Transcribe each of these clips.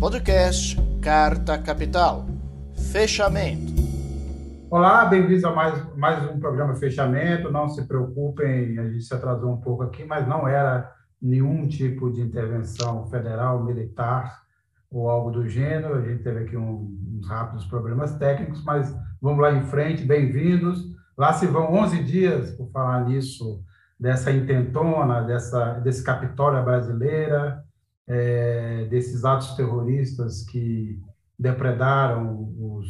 Podcast Carta Capital. Fechamento. Olá, bem-vindos a mais, mais um programa Fechamento. Não se preocupem, a gente se atrasou um pouco aqui, mas não era nenhum tipo de intervenção federal, militar ou algo do gênero. A gente teve aqui um, uns rápidos problemas técnicos, mas vamos lá em frente, bem-vindos. Lá se vão 11 dias, por falar nisso, dessa intentona, dessa, desse Capitória brasileira, é, desses atos terroristas que depredaram os,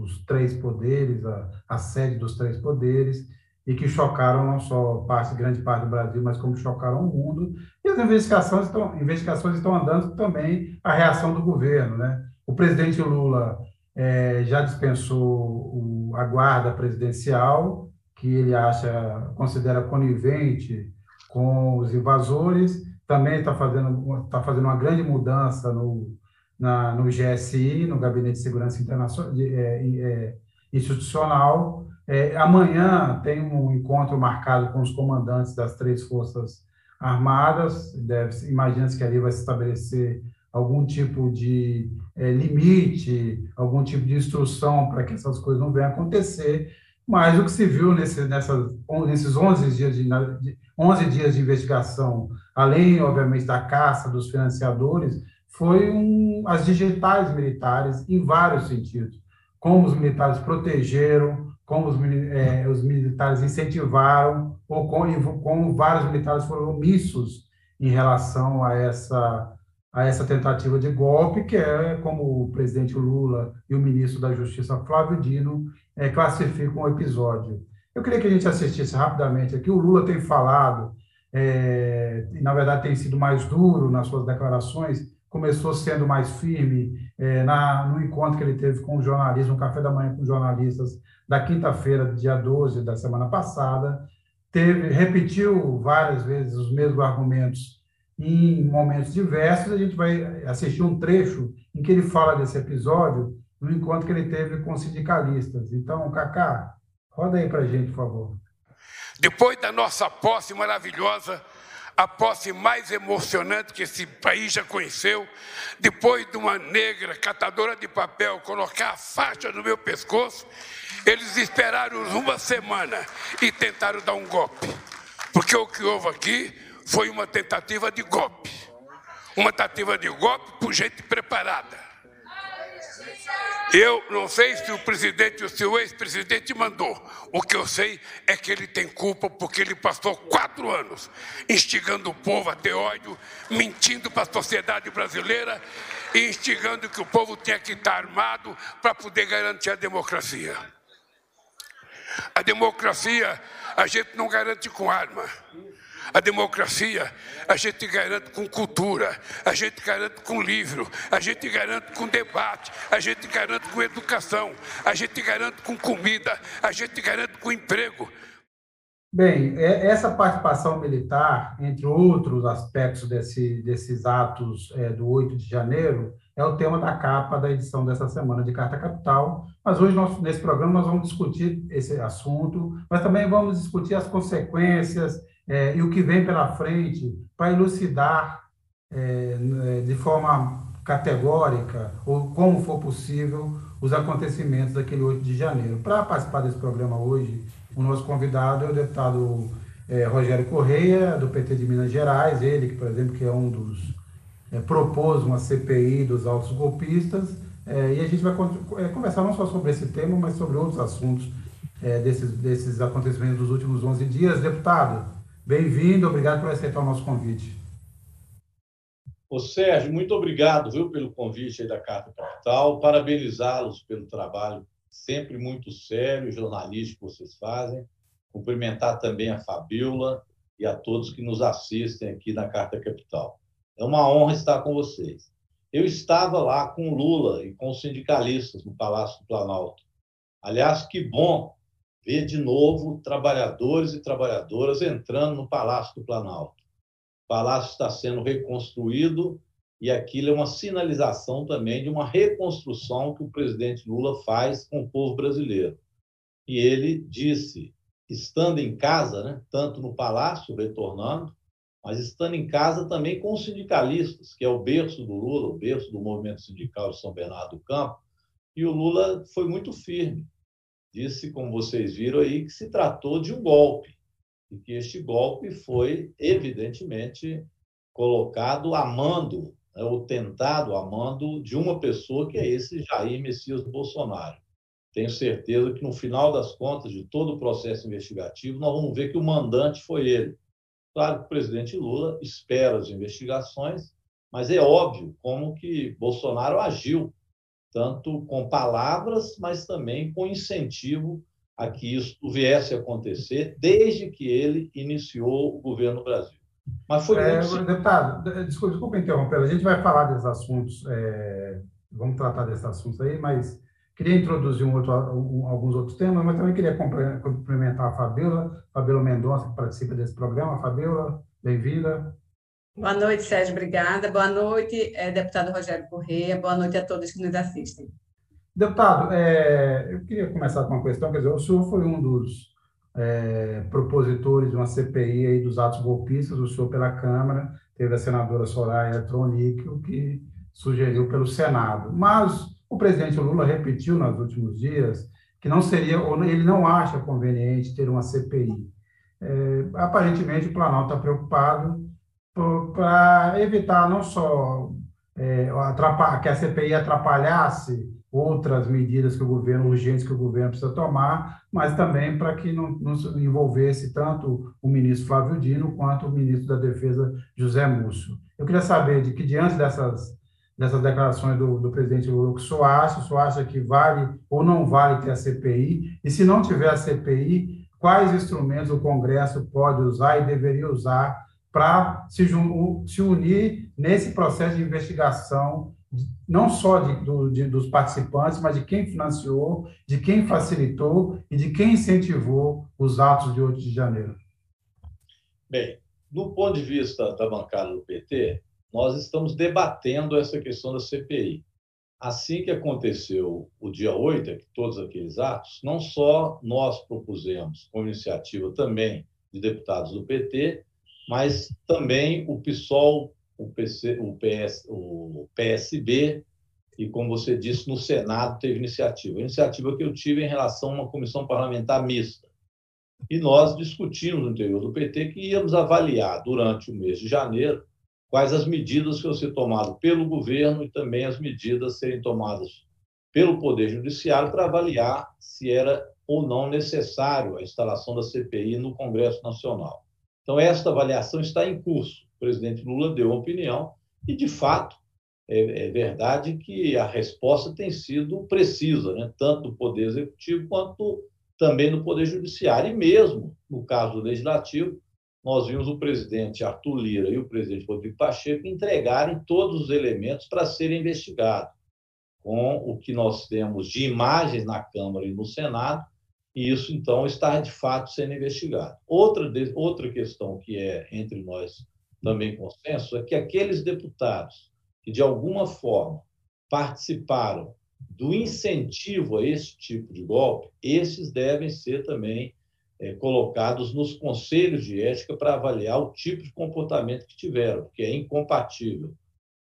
os três poderes, a, a, sede dos três poderes, e que chocaram não só parte, grande parte do Brasil, mas como chocaram o mundo. E as investigações estão, investigações estão andando também a reação do governo. Né? O presidente Lula é, já dispensou o, a guarda presidencial, que ele acha, considera conivente com os invasores, também está fazendo, tá fazendo uma grande mudança no, na, no GSI, no Gabinete de Segurança Internacional, é, é, Institucional. É, amanhã tem um encontro marcado com os comandantes das três forças armadas. Imagina-se que ali vai se estabelecer algum tipo de é, limite, algum tipo de instrução para que essas coisas não venham acontecer. Mas o que se viu nesse, nesses 11 dias de, 11 dias de investigação, além, obviamente, da caça dos financiadores, foi um, as digitais militares em vários sentidos. Como os militares protegeram, como os, é, os militares incentivaram, ou como, como vários militares foram omissos em relação a essa, a essa tentativa de golpe, que é como o presidente Lula e o ministro da Justiça, Flávio Dino, é, classificam o episódio. Eu queria que a gente assistisse rapidamente aqui. O Lula tem falado, é, e na verdade tem sido mais duro nas suas declarações, começou sendo mais firme é, na, no encontro que ele teve com o jornalismo, um café da manhã com jornalistas, da quinta-feira, dia 12 da semana passada. Teve, repetiu várias vezes os mesmos argumentos em momentos diversos. A gente vai assistir um trecho em que ele fala desse episódio no encontro que ele teve com sindicalistas. Então, Cacá, roda aí para gente, por favor. Depois da nossa posse maravilhosa, a posse mais emocionante que esse país já conheceu, depois de uma negra catadora de papel colocar a faixa no meu pescoço, eles esperaram uma semana e tentaram dar um golpe. Porque o que houve aqui foi uma tentativa de golpe. Uma tentativa de golpe por gente preparada. Eu não sei se o presidente, o seu ex-presidente mandou. O que eu sei é que ele tem culpa porque ele passou quatro anos instigando o povo a ter ódio, mentindo para a sociedade brasileira e instigando que o povo tinha que estar armado para poder garantir a democracia. A democracia a gente não garante com arma. A democracia a gente garante com cultura, a gente garante com livro, a gente garante com debate, a gente garante com educação, a gente garante com comida, a gente garante com emprego. Bem, é, essa participação militar, entre outros aspectos desse, desses atos é, do 8 de janeiro, é o tema da capa da edição dessa semana de Carta Capital. Mas hoje, nós, nesse programa, nós vamos discutir esse assunto, mas também vamos discutir as consequências é, e o que vem pela frente para elucidar é, é, de forma categórica, ou como for possível, os acontecimentos daquele 8 de janeiro. Para participar desse programa hoje, o nosso convidado é o deputado é, Rogério Correia, do PT de Minas Gerais, ele que, por exemplo, que é um dos é, propôs uma CPI dos altos golpistas, é, e a gente vai é, conversar não só sobre esse tema, mas sobre outros assuntos é, desses, desses acontecimentos dos últimos 11 dias. Deputado, Bem-vindo, obrigado por aceitar o nosso convite. Ô Sérgio, muito obrigado viu, pelo convite da Carta Capital, parabenizá-los pelo trabalho sempre muito sério, jornalístico que vocês fazem, cumprimentar também a Fabiola e a todos que nos assistem aqui na Carta Capital. É uma honra estar com vocês. Eu estava lá com Lula e com os sindicalistas no Palácio do Planalto. Aliás, que bom ver de novo trabalhadores e trabalhadoras entrando no Palácio do Planalto. O palácio está sendo reconstruído e aquilo é uma sinalização também de uma reconstrução que o presidente Lula faz com o povo brasileiro. E ele disse, estando em casa, né, tanto no palácio, retornando, mas estando em casa também com os sindicalistas, que é o berço do Lula, o berço do movimento sindical de São Bernardo do Campo, e o Lula foi muito firme. Disse, como vocês viram aí, que se tratou de um golpe, e que este golpe foi, evidentemente, colocado a mando, né, ou tentado a mando de uma pessoa, que é esse Jair Messias Bolsonaro. Tenho certeza que, no final das contas de todo o processo investigativo, nós vamos ver que o mandante foi ele. Claro que o presidente Lula espera as investigações, mas é óbvio como que Bolsonaro agiu, tanto com palavras, mas também com incentivo a que isso viesse a acontecer desde que ele iniciou o governo no Brasil. Mas foi é, muito... Deputado, desculpa, desculpa interromper, a gente vai falar desses assuntos, é, vamos tratar desses assuntos aí, mas Queria introduzir um outro, um, alguns outros temas, mas também queria cumprimentar a Fabiola, Fabiola Mendonça, que participa desse programa. Fabiola, bem-vinda. Boa noite, Sérgio, obrigada. Boa noite, é, deputado Rogério Correia. Boa noite a todos que nos assistem. Deputado, é, eu queria começar com uma questão. Quer dizer, o senhor foi um dos é, propositores de uma CPI aí dos atos golpistas, o senhor pela Câmara, teve a senadora Soraya Tronic, que sugeriu pelo Senado. Mas o presidente Lula repetiu nos últimos dias que não seria, ou ele não acha conveniente ter uma CPI. É, aparentemente, o Planalto está preocupado para evitar não só é, que a CPI atrapalhasse outras medidas que o governo, urgentes que o governo precisa tomar, mas também para que não, não envolvesse tanto o ministro Flávio Dino quanto o ministro da Defesa José Múcio. Eu queria saber de que, diante dessas dessas declarações do, do presidente Lula, o que o senhor acha? O senhor acha que vale ou não vale ter a CPI? E se não tiver a CPI, quais instrumentos o Congresso pode usar e deveria usar para se, se, unir nesse processo de investigação, não só de, do, de, dos participantes, mas de quem financiou, de quem facilitou e de quem incentivou os atos de 8 de janeiro? Bem, do ponto de vista da bancada do PT, nós estamos debatendo essa questão da CPI. Assim que aconteceu o dia 8, todos aqueles atos, não só nós propusemos, como iniciativa também de deputados do PT, mas também o PSOL, o, PC, o, PS, o PSB, e, como você disse, no Senado teve iniciativa. A iniciativa que eu tive em relação a uma comissão parlamentar mista. E nós discutimos no interior do PT que íamos avaliar, durante o mês de janeiro, quais as medidas que vão ser tomadas pelo governo e também as medidas serem tomadas pelo Poder Judiciário para avaliar se era ou não necessário a instalação da CPI no Congresso Nacional. Então, esta avaliação está em curso. O presidente Lula deu uma opinião e, de fato, é, é verdade que a resposta tem sido precisa, né? tanto do Poder Executivo quanto também do Poder Judiciário. E mesmo no caso do Legislativo, nós vimos o presidente Arthur Lira e o presidente Rodrigo Pacheco entregarem todos os elementos para serem investigados, com o que nós temos de imagens na Câmara e no Senado, e isso, então, está de fato sendo investigado. Outra, outra questão que é entre nós também consenso é que aqueles deputados que, de alguma forma, participaram do incentivo a esse tipo de golpe, esses devem ser também é, colocados nos conselhos de ética para avaliar o tipo de comportamento que tiveram, porque é incompatível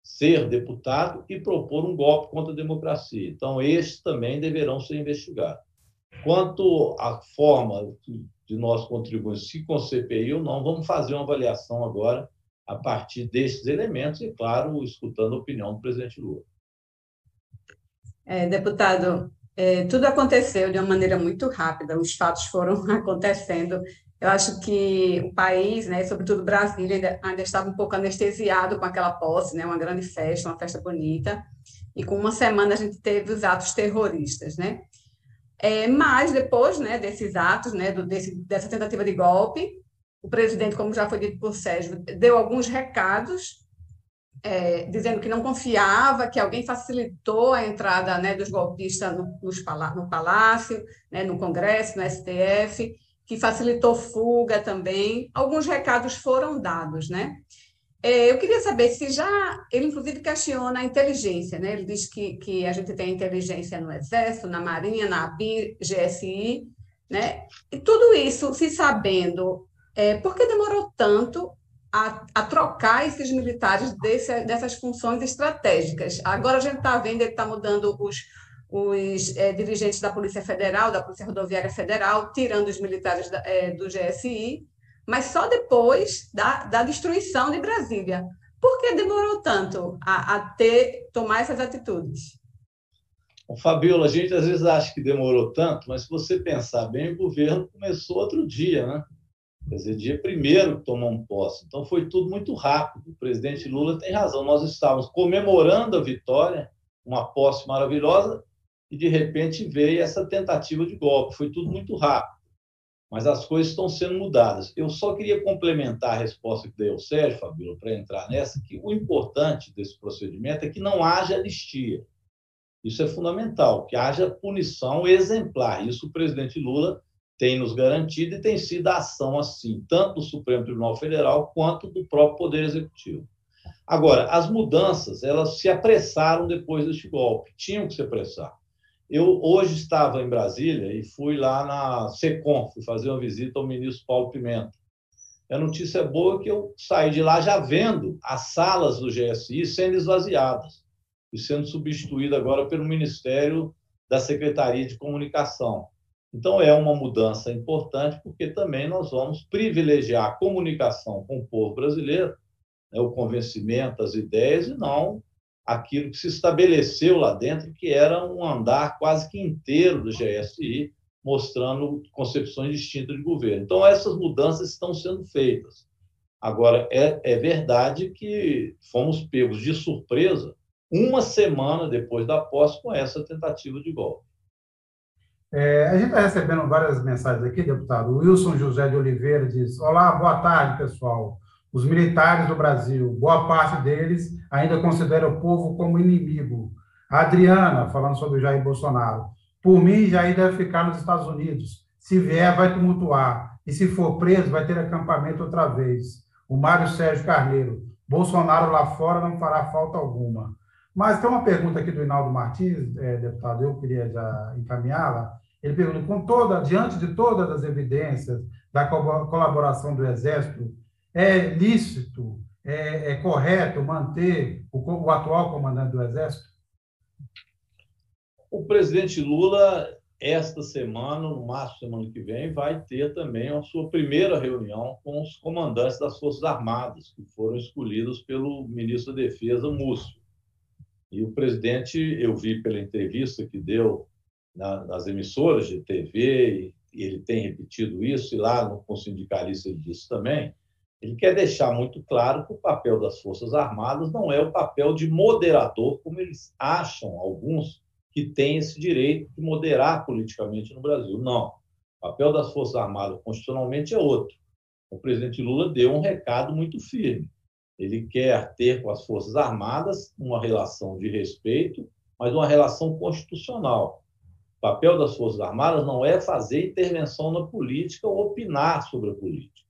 ser deputado e propor um golpe contra a democracia. Então, estes também deverão ser investigados. Quanto à forma de nós contribuirmos, se com CPI ou não, vamos fazer uma avaliação agora a partir destes elementos e, claro, escutando a opinião do presidente Lula. É, deputado, é, tudo aconteceu de uma maneira muito rápida, os fatos foram acontecendo. Eu acho que o país, né, sobretudo Brasília, ainda, ainda estava um pouco anestesiado com aquela posse, né, uma grande festa, uma festa bonita. E com uma semana a gente teve os atos terroristas, né? É, mas depois, né, desses atos, né, do, desse, dessa tentativa de golpe, o presidente, como já foi dito por Sérgio, deu alguns recados é, dizendo que não confiava, que alguém facilitou a entrada né, dos golpistas no, no palácio, né, no Congresso, no STF, que facilitou fuga também. Alguns recados foram dados, né? É, eu queria saber se já, ele inclusive questiona a inteligência, né? Ele diz que, que a gente tem inteligência no Exército, na Marinha, na ABI, GSI, né? E tudo isso, se sabendo, é, por que demorou tanto a, a, trocar esses militares desse, dessas funções estratégicas. Agora a gente está vendo, ele está mudando os, os é, dirigentes da Polícia Federal, da Polícia Rodoviária Federal, tirando os militares da, é, do GSI, mas só depois da, da destruição de Brasília. Por que demorou tanto a, a ter, tomar essas atitudes? Fabiola, a gente às vezes acha que demorou tanto, mas se você pensar bem, o governo começou outro dia, né? Quer dizer, dia primeiro que tomou um posse. Então foi tudo muito rápido. O presidente Lula tem razão. Nós estávamos comemorando a vitória, uma posse maravilhosa, e de repente veio essa tentativa de golpe. Foi tudo muito rápido. Mas as coisas estão sendo mudadas. Eu só queria complementar a resposta que deu ao Sérgio, Fabíola, para entrar nessa, que o importante desse procedimento é que não haja anistia. Isso é fundamental, que haja punição exemplar. Isso o presidente Lula tem nos garantido e tem sido a ação assim, tanto do Supremo Tribunal Federal quanto do próprio Poder Executivo. Agora, as mudanças, elas se apressaram depois deste golpe, tinham que se apressar. Eu hoje estava em Brasília e fui lá na SECOM, fui fazer uma visita ao ministro Paulo Pimenta. A notícia boa é que eu saí de lá já vendo as salas do GSI sendo esvaziadas e sendo substituída agora pelo Ministério da Secretaria de Comunicação. Então, é uma mudança importante, porque também nós vamos privilegiar a comunicação com o povo brasileiro, né, o convencimento, as ideias, e não aquilo que se estabeleceu lá dentro, que era um andar quase que inteiro do GSI, mostrando concepções distintas de governo. Então, essas mudanças estão sendo feitas. Agora, é, é verdade que fomos pegos de surpresa uma semana depois da posse com essa tentativa de golpe. É, a gente está recebendo várias mensagens aqui, deputado. O Wilson José de Oliveira diz: Olá, boa tarde, pessoal. Os militares do Brasil, boa parte deles ainda considera o povo como inimigo. A Adriana, falando sobre o Jair Bolsonaro. Por mim, Jair deve ficar nos Estados Unidos. Se vier, vai tumultuar. E se for preso, vai ter acampamento outra vez. O Mário Sérgio Carneiro. Bolsonaro lá fora não fará falta alguma. Mas tem uma pergunta aqui do Inaldo Martins, é, deputado, eu queria já encaminhá-la. Ele pergunta, com toda, diante de todas as evidências da colaboração do Exército, é lícito, é, é correto manter o, o atual comandante do Exército? O presidente Lula, esta semana, no março semana que vem, vai ter também a sua primeira reunião com os comandantes das Forças Armadas, que foram escolhidos pelo ministro da Defesa, Múcio. E o presidente, eu vi pela entrevista que deu na, nas emissoras de TV, e ele tem repetido isso, e lá no, com sindicalista ele disse também, ele quer deixar muito claro que o papel das Forças Armadas não é o papel de moderador, como eles acham, alguns, que têm esse direito de moderar politicamente no Brasil. Não. O papel das Forças Armadas constitucionalmente é outro. O presidente Lula deu um recado muito firme. Ele quer ter com as Forças Armadas uma relação de respeito, mas uma relação constitucional papel das Forças Armadas não é fazer intervenção na política ou opinar sobre a política.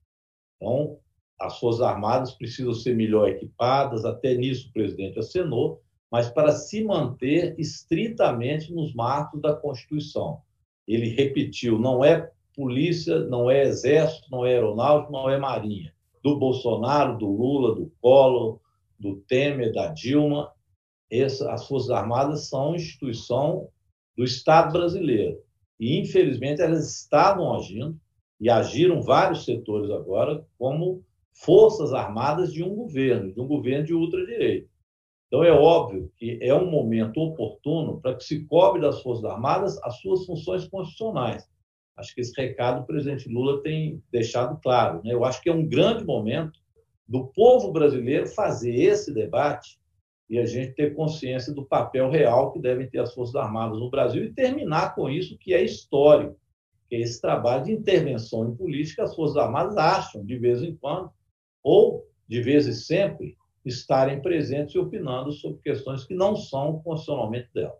Então, as Forças Armadas precisam ser melhor equipadas, até nisso o presidente acenou, mas para se manter estritamente nos marcos da Constituição. Ele repetiu: não é polícia, não é exército, não é aeronáutico, não é marinha. Do Bolsonaro, do Lula, do Collor, do Temer, da Dilma, essa, as Forças Armadas são instituição do Estado brasileiro. E, infelizmente, elas estavam agindo, e agiram vários setores agora, como forças armadas de um governo, de um governo de ultradireita. Então, é óbvio que é um momento oportuno para que se cobre das Forças Armadas as suas funções constitucionais. Acho que esse recado o presidente Lula tem deixado claro. Né? Eu acho que é um grande momento do povo brasileiro fazer esse debate e a gente ter consciência do papel real que devem ter as Forças Armadas no Brasil e terminar com isso que é histórico, que é esse trabalho de intervenção em política as Forças Armadas acham, de vez em quando, ou de vez em sempre, estarem presentes e opinando sobre questões que não são constitucionalmente dela.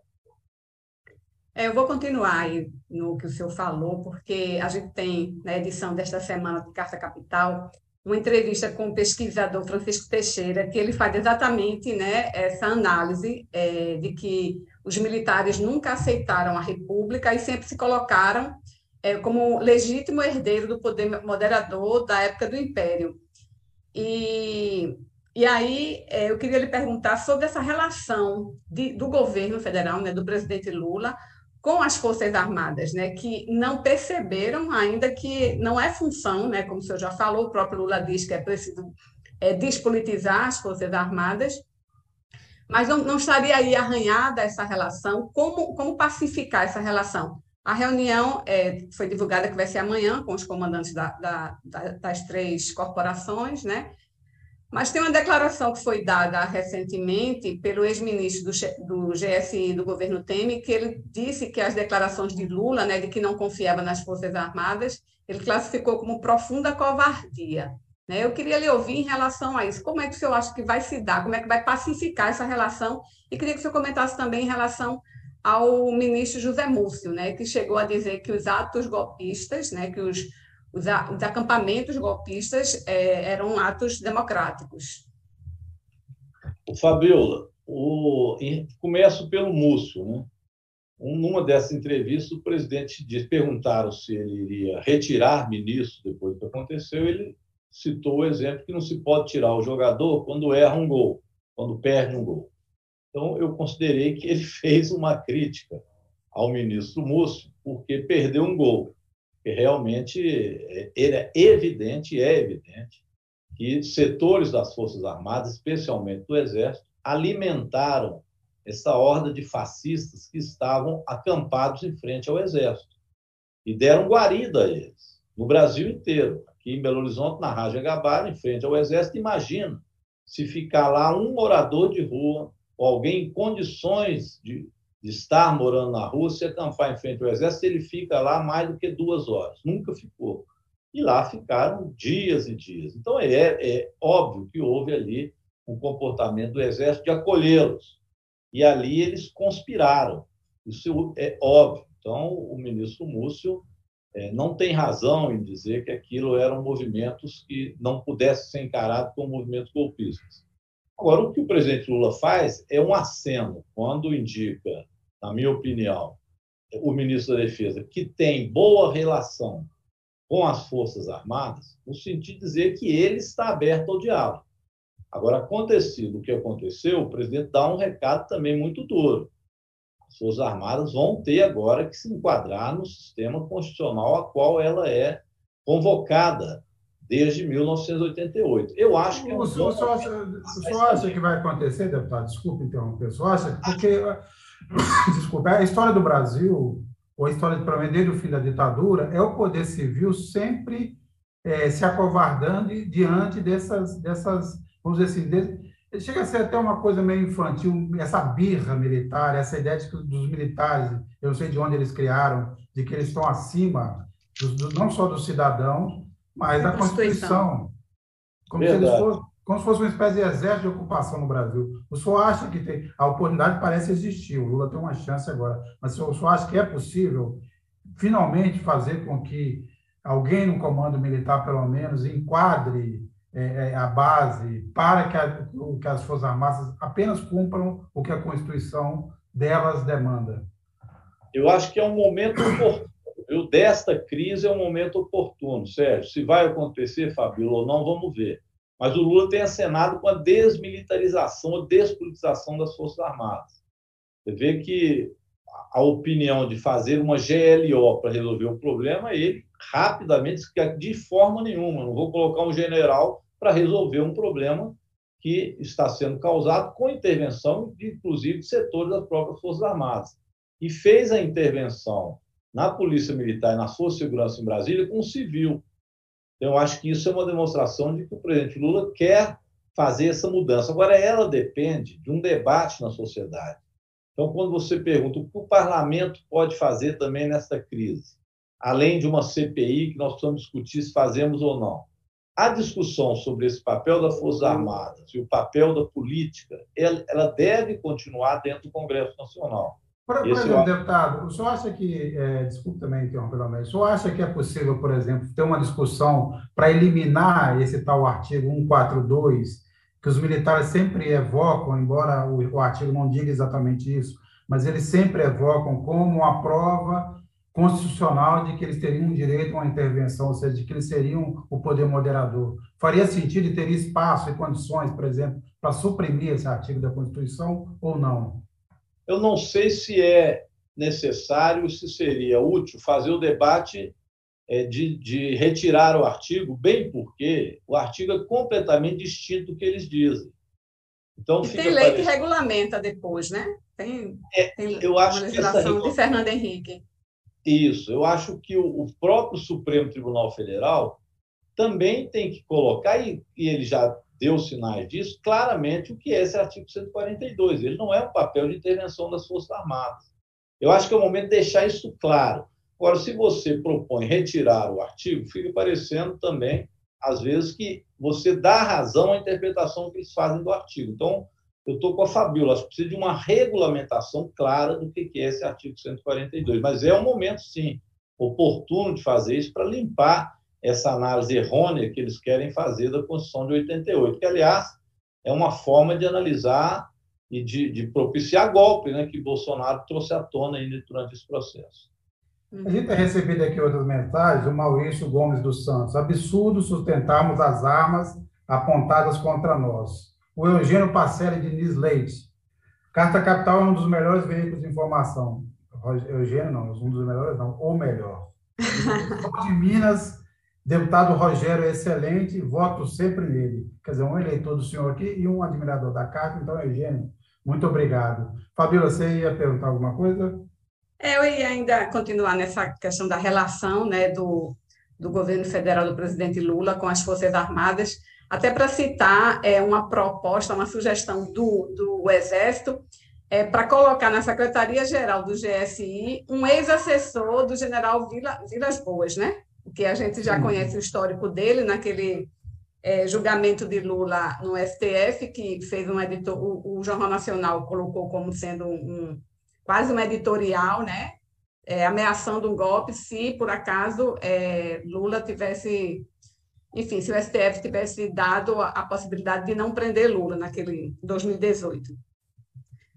É, eu vou continuar aí no que o senhor falou, porque a gente tem, na edição desta semana de Carta Capital, uma entrevista com o pesquisador Francisco Teixeira, que ele faz exatamente né, essa análise é, de que os militares nunca aceitaram a República e sempre se colocaram é, como legítimo herdeiro do poder moderador da época do Império. E, e aí é, eu queria lhe perguntar sobre essa relação de, do governo federal, né, do presidente Lula, com as Forças Armadas, né, que não perceberam ainda que não é função, né, como o senhor já falou, o próprio Lula diz que é preciso é, despolitizar as Forças Armadas, mas não, não estaria aí arranhada essa relação? Como, como pacificar essa relação? A reunião é, foi divulgada que vai ser amanhã com os comandantes da, da, das três corporações, né? Mas tem uma declaração que foi dada recentemente pelo ex-ministro do, do GSI do governo Temer, que ele disse que as declarações de Lula, né, de que não confiava nas Forças Armadas, ele classificou como profunda covardia. Né? Eu queria lhe ouvir em relação a isso. Como é que o senhor acha que vai se dar? Como é que vai pacificar essa relação? E queria que o senhor comentasse também em relação ao ministro José Múcio, né, que chegou a dizer que os atos golpistas, né, que os, os, os acampamentos golpistas é, eram atos democráticos. Fabiola, o, começo pelo Múcio. Né? Numa dessas entrevistas, o presidente disse, perguntaram se ele iria retirar ministro depois do que aconteceu. Ele citou o exemplo que não se pode tirar o jogador quando erra um gol, quando perde um gol. Então, eu considerei que ele fez uma crítica ao ministro Múcio, porque perdeu um gol. E realmente é evidente, é evidente, que setores das Forças Armadas, especialmente do Exército, alimentaram essa horda de fascistas que estavam acampados em frente ao Exército e deram guarida a eles, no Brasil inteiro aqui em Belo Horizonte, na Raja Gabara, em frente ao Exército. Imagina se ficar lá um morador de rua ou alguém em condições de, de estar morando na se acampar em frente ao Exército, ele fica lá mais do que duas horas. Nunca ficou. E lá ficaram dias e dias. Então, é, é óbvio que houve ali um comportamento do Exército de acolhê-los. E ali eles conspiraram. Isso é óbvio. Então, o ministro Múcio é, não tem razão em dizer que aquilo eram movimentos que não pudessem ser encarados como movimentos golpistas. Agora, o que o presidente Lula faz é um aceno quando indica, na minha opinião, o ministro da Defesa que tem boa relação com as Forças Armadas, no sentido de dizer que ele está aberto ao diálogo. Agora, acontecido o que aconteceu, o presidente dá um recado também muito duro. As Forças Armadas vão ter agora que se enquadrar no sistema constitucional a qual ela é convocada desde 1988. Eu acho que... É o, senhor, acha, o senhor acha que vai acontecer, deputado? Desculpe interromper. O senhor acha? Porque, desculpa, a história do Brasil, ou a história, pelo menos, desde o fim da ditadura, é o poder civil sempre é, se acovardando diante dessas, dessas vamos dizer assim, Chega a ser até uma coisa meio infantil, essa birra militar, essa ideia de dos militares, eu não sei de onde eles criaram, de que eles estão acima, dos, do, não só dos cidadãos, mas da Constituição. Como se, eles fossem, como se fosse uma espécie de exército de ocupação no Brasil. O senhor acha que tem. A oportunidade parece existir, o Lula tem uma chance agora, mas o senhor acha que é possível finalmente fazer com que alguém no comando militar, pelo menos, enquadre é, é, a base para que, a, que as Forças Armadas apenas cumpram o que a Constituição delas demanda? Eu acho que é um momento oportuno. Eu, desta crise é um momento oportuno, Sérgio. Se vai acontecer, Fabio, ou não, vamos ver. Mas o Lula tem acenado com a desmilitarização, a despolitização das Forças Armadas. Você vê que a opinião de fazer uma GLO para resolver o problema, ele rapidamente de forma nenhuma, não vou colocar um general para resolver um problema que está sendo causado com intervenção, de, inclusive, de setores das próprias Forças Armadas. E fez a intervenção na Polícia Militar e na Força de Segurança em Brasília com um civil. Então, eu acho que isso é uma demonstração de que o presidente Lula quer fazer essa mudança. Agora, ela depende de um debate na sociedade. Então, quando você pergunta o que o parlamento pode fazer também nessa crise, além de uma CPI que nós precisamos discutir se fazemos ou não, a discussão sobre esse papel das Forças Armadas e o papel da política, ela deve continuar dentro do Congresso Nacional. Por, por exemplo, eu... deputado, o senhor acha que, é, desculpe também interromper, o senhor acha que é possível, por exemplo, ter uma discussão para eliminar esse tal artigo 142, que os militares sempre evocam, embora o, o artigo não diga exatamente isso, mas eles sempre evocam como uma prova constitucional de que eles teriam direito a uma intervenção, ou seja, de que eles seriam o poder moderador. Faria sentido e teria espaço e condições, por exemplo, para suprimir esse artigo da Constituição ou não? Eu não sei se é necessário, se seria útil fazer o debate é, de, de retirar o artigo, bem porque o artigo é completamente distinto do que eles dizem. Então, e tem lei que regulamenta depois, né? Tem, é, tem eu acho uma legislação de Fernando Henrique. Isso, eu acho que o próprio Supremo Tribunal Federal também tem que colocar, e, e ele já deu sinais disso, claramente o que é esse artigo 142. Ele não é um papel de intervenção das Forças Armadas. Eu acho que é o momento de deixar isso claro. Agora, se você propõe retirar o artigo, fica parecendo também, às vezes, que você dá razão à interpretação que eles fazem do artigo. Então, eu estou com a Fabíola, acho que precisa de uma regulamentação clara do que é esse artigo 142. Mas é um momento, sim, oportuno de fazer isso para limpar essa análise errônea que eles querem fazer da Constituição de 88, que, aliás, é uma forma de analisar e de, de propiciar golpe né, que Bolsonaro trouxe à tona ainda durante esse processo. A gente tem recebido aqui outras mensagens, o Maurício Gomes dos Santos. Absurdo sustentarmos as armas apontadas contra nós o Eugênio Pacelli Diniz Leite. Carta Capital é um dos melhores veículos de informação. Eugênio, não, um dos melhores, não, o melhor. de Minas, deputado Rogério é excelente, voto sempre nele. Quer dizer, um eleitor do senhor aqui e um admirador da carta, então, Eugênio, muito obrigado. Fabíola, você ia perguntar alguma coisa? É, eu ia ainda continuar nessa questão da relação né, do, do governo federal do presidente Lula com as Forças Armadas. Até para citar é, uma proposta, uma sugestão do, do Exército, é, para colocar na Secretaria-Geral do GSI um ex-assessor do general Vila, Vilas Boas, né? Que a gente já conhece o histórico dele naquele é, julgamento de Lula no STF, que fez um editor, o, o Jornal Nacional colocou como sendo um, quase um editorial, né? É, ameaçando um golpe se, por acaso, é, Lula tivesse enfim, se o STF tivesse dado a, a possibilidade de não prender Lula naquele 2018.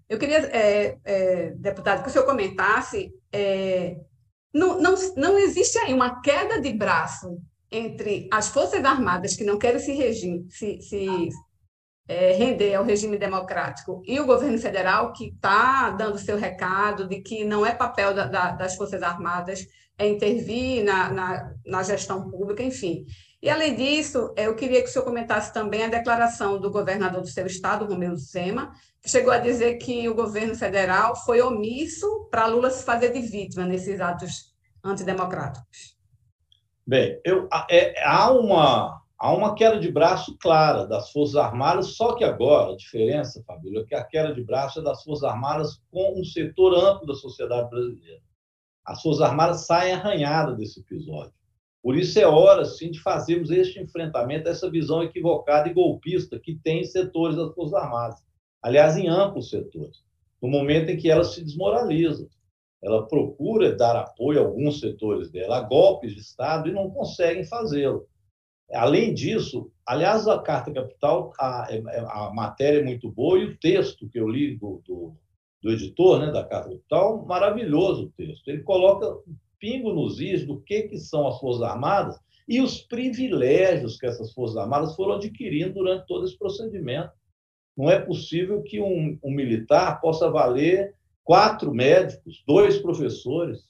Eu queria, é, é, deputado, que o senhor comentasse, é, não, não, não existe aí uma queda de braço entre as Forças Armadas, que não querem se, regime, se, se é, render ao regime democrático, e o governo federal, que está dando seu recado de que não é papel da, da, das Forças Armadas é intervir na, na, na gestão pública, enfim. E, além disso, eu queria que o senhor comentasse também a declaração do governador do seu estado, Romeu Zema, que chegou a dizer que o governo federal foi omisso para Lula se fazer de vítima nesses atos antidemocráticos. Bem, eu, é, há, uma, há uma queda de braço clara das Forças Armadas, só que agora a diferença, Fabíola, é que a queda de braço é das Forças Armadas com um setor amplo da sociedade brasileira. As Forças Armadas saem arranhadas desse episódio. Por isso é hora, sim, de fazermos este enfrentamento, essa visão equivocada e golpista que tem em setores das Forças Armadas. Aliás, em amplos setores. No momento em que ela se desmoraliza. Ela procura dar apoio a alguns setores dela, a golpes de Estado, e não conseguem fazê-lo. Além disso, aliás, a Carta Capital, a, a, matéria é muito boa e o texto que eu li do, do, do editor né, da Carta Capital, maravilhoso o texto. Ele coloca pingo nos is do que, que são as Forças Armadas e os privilégios que essas Forças Armadas foram adquirindo durante todo esse procedimento. Não é possível que um, um militar possa valer quatro médicos, dois professores.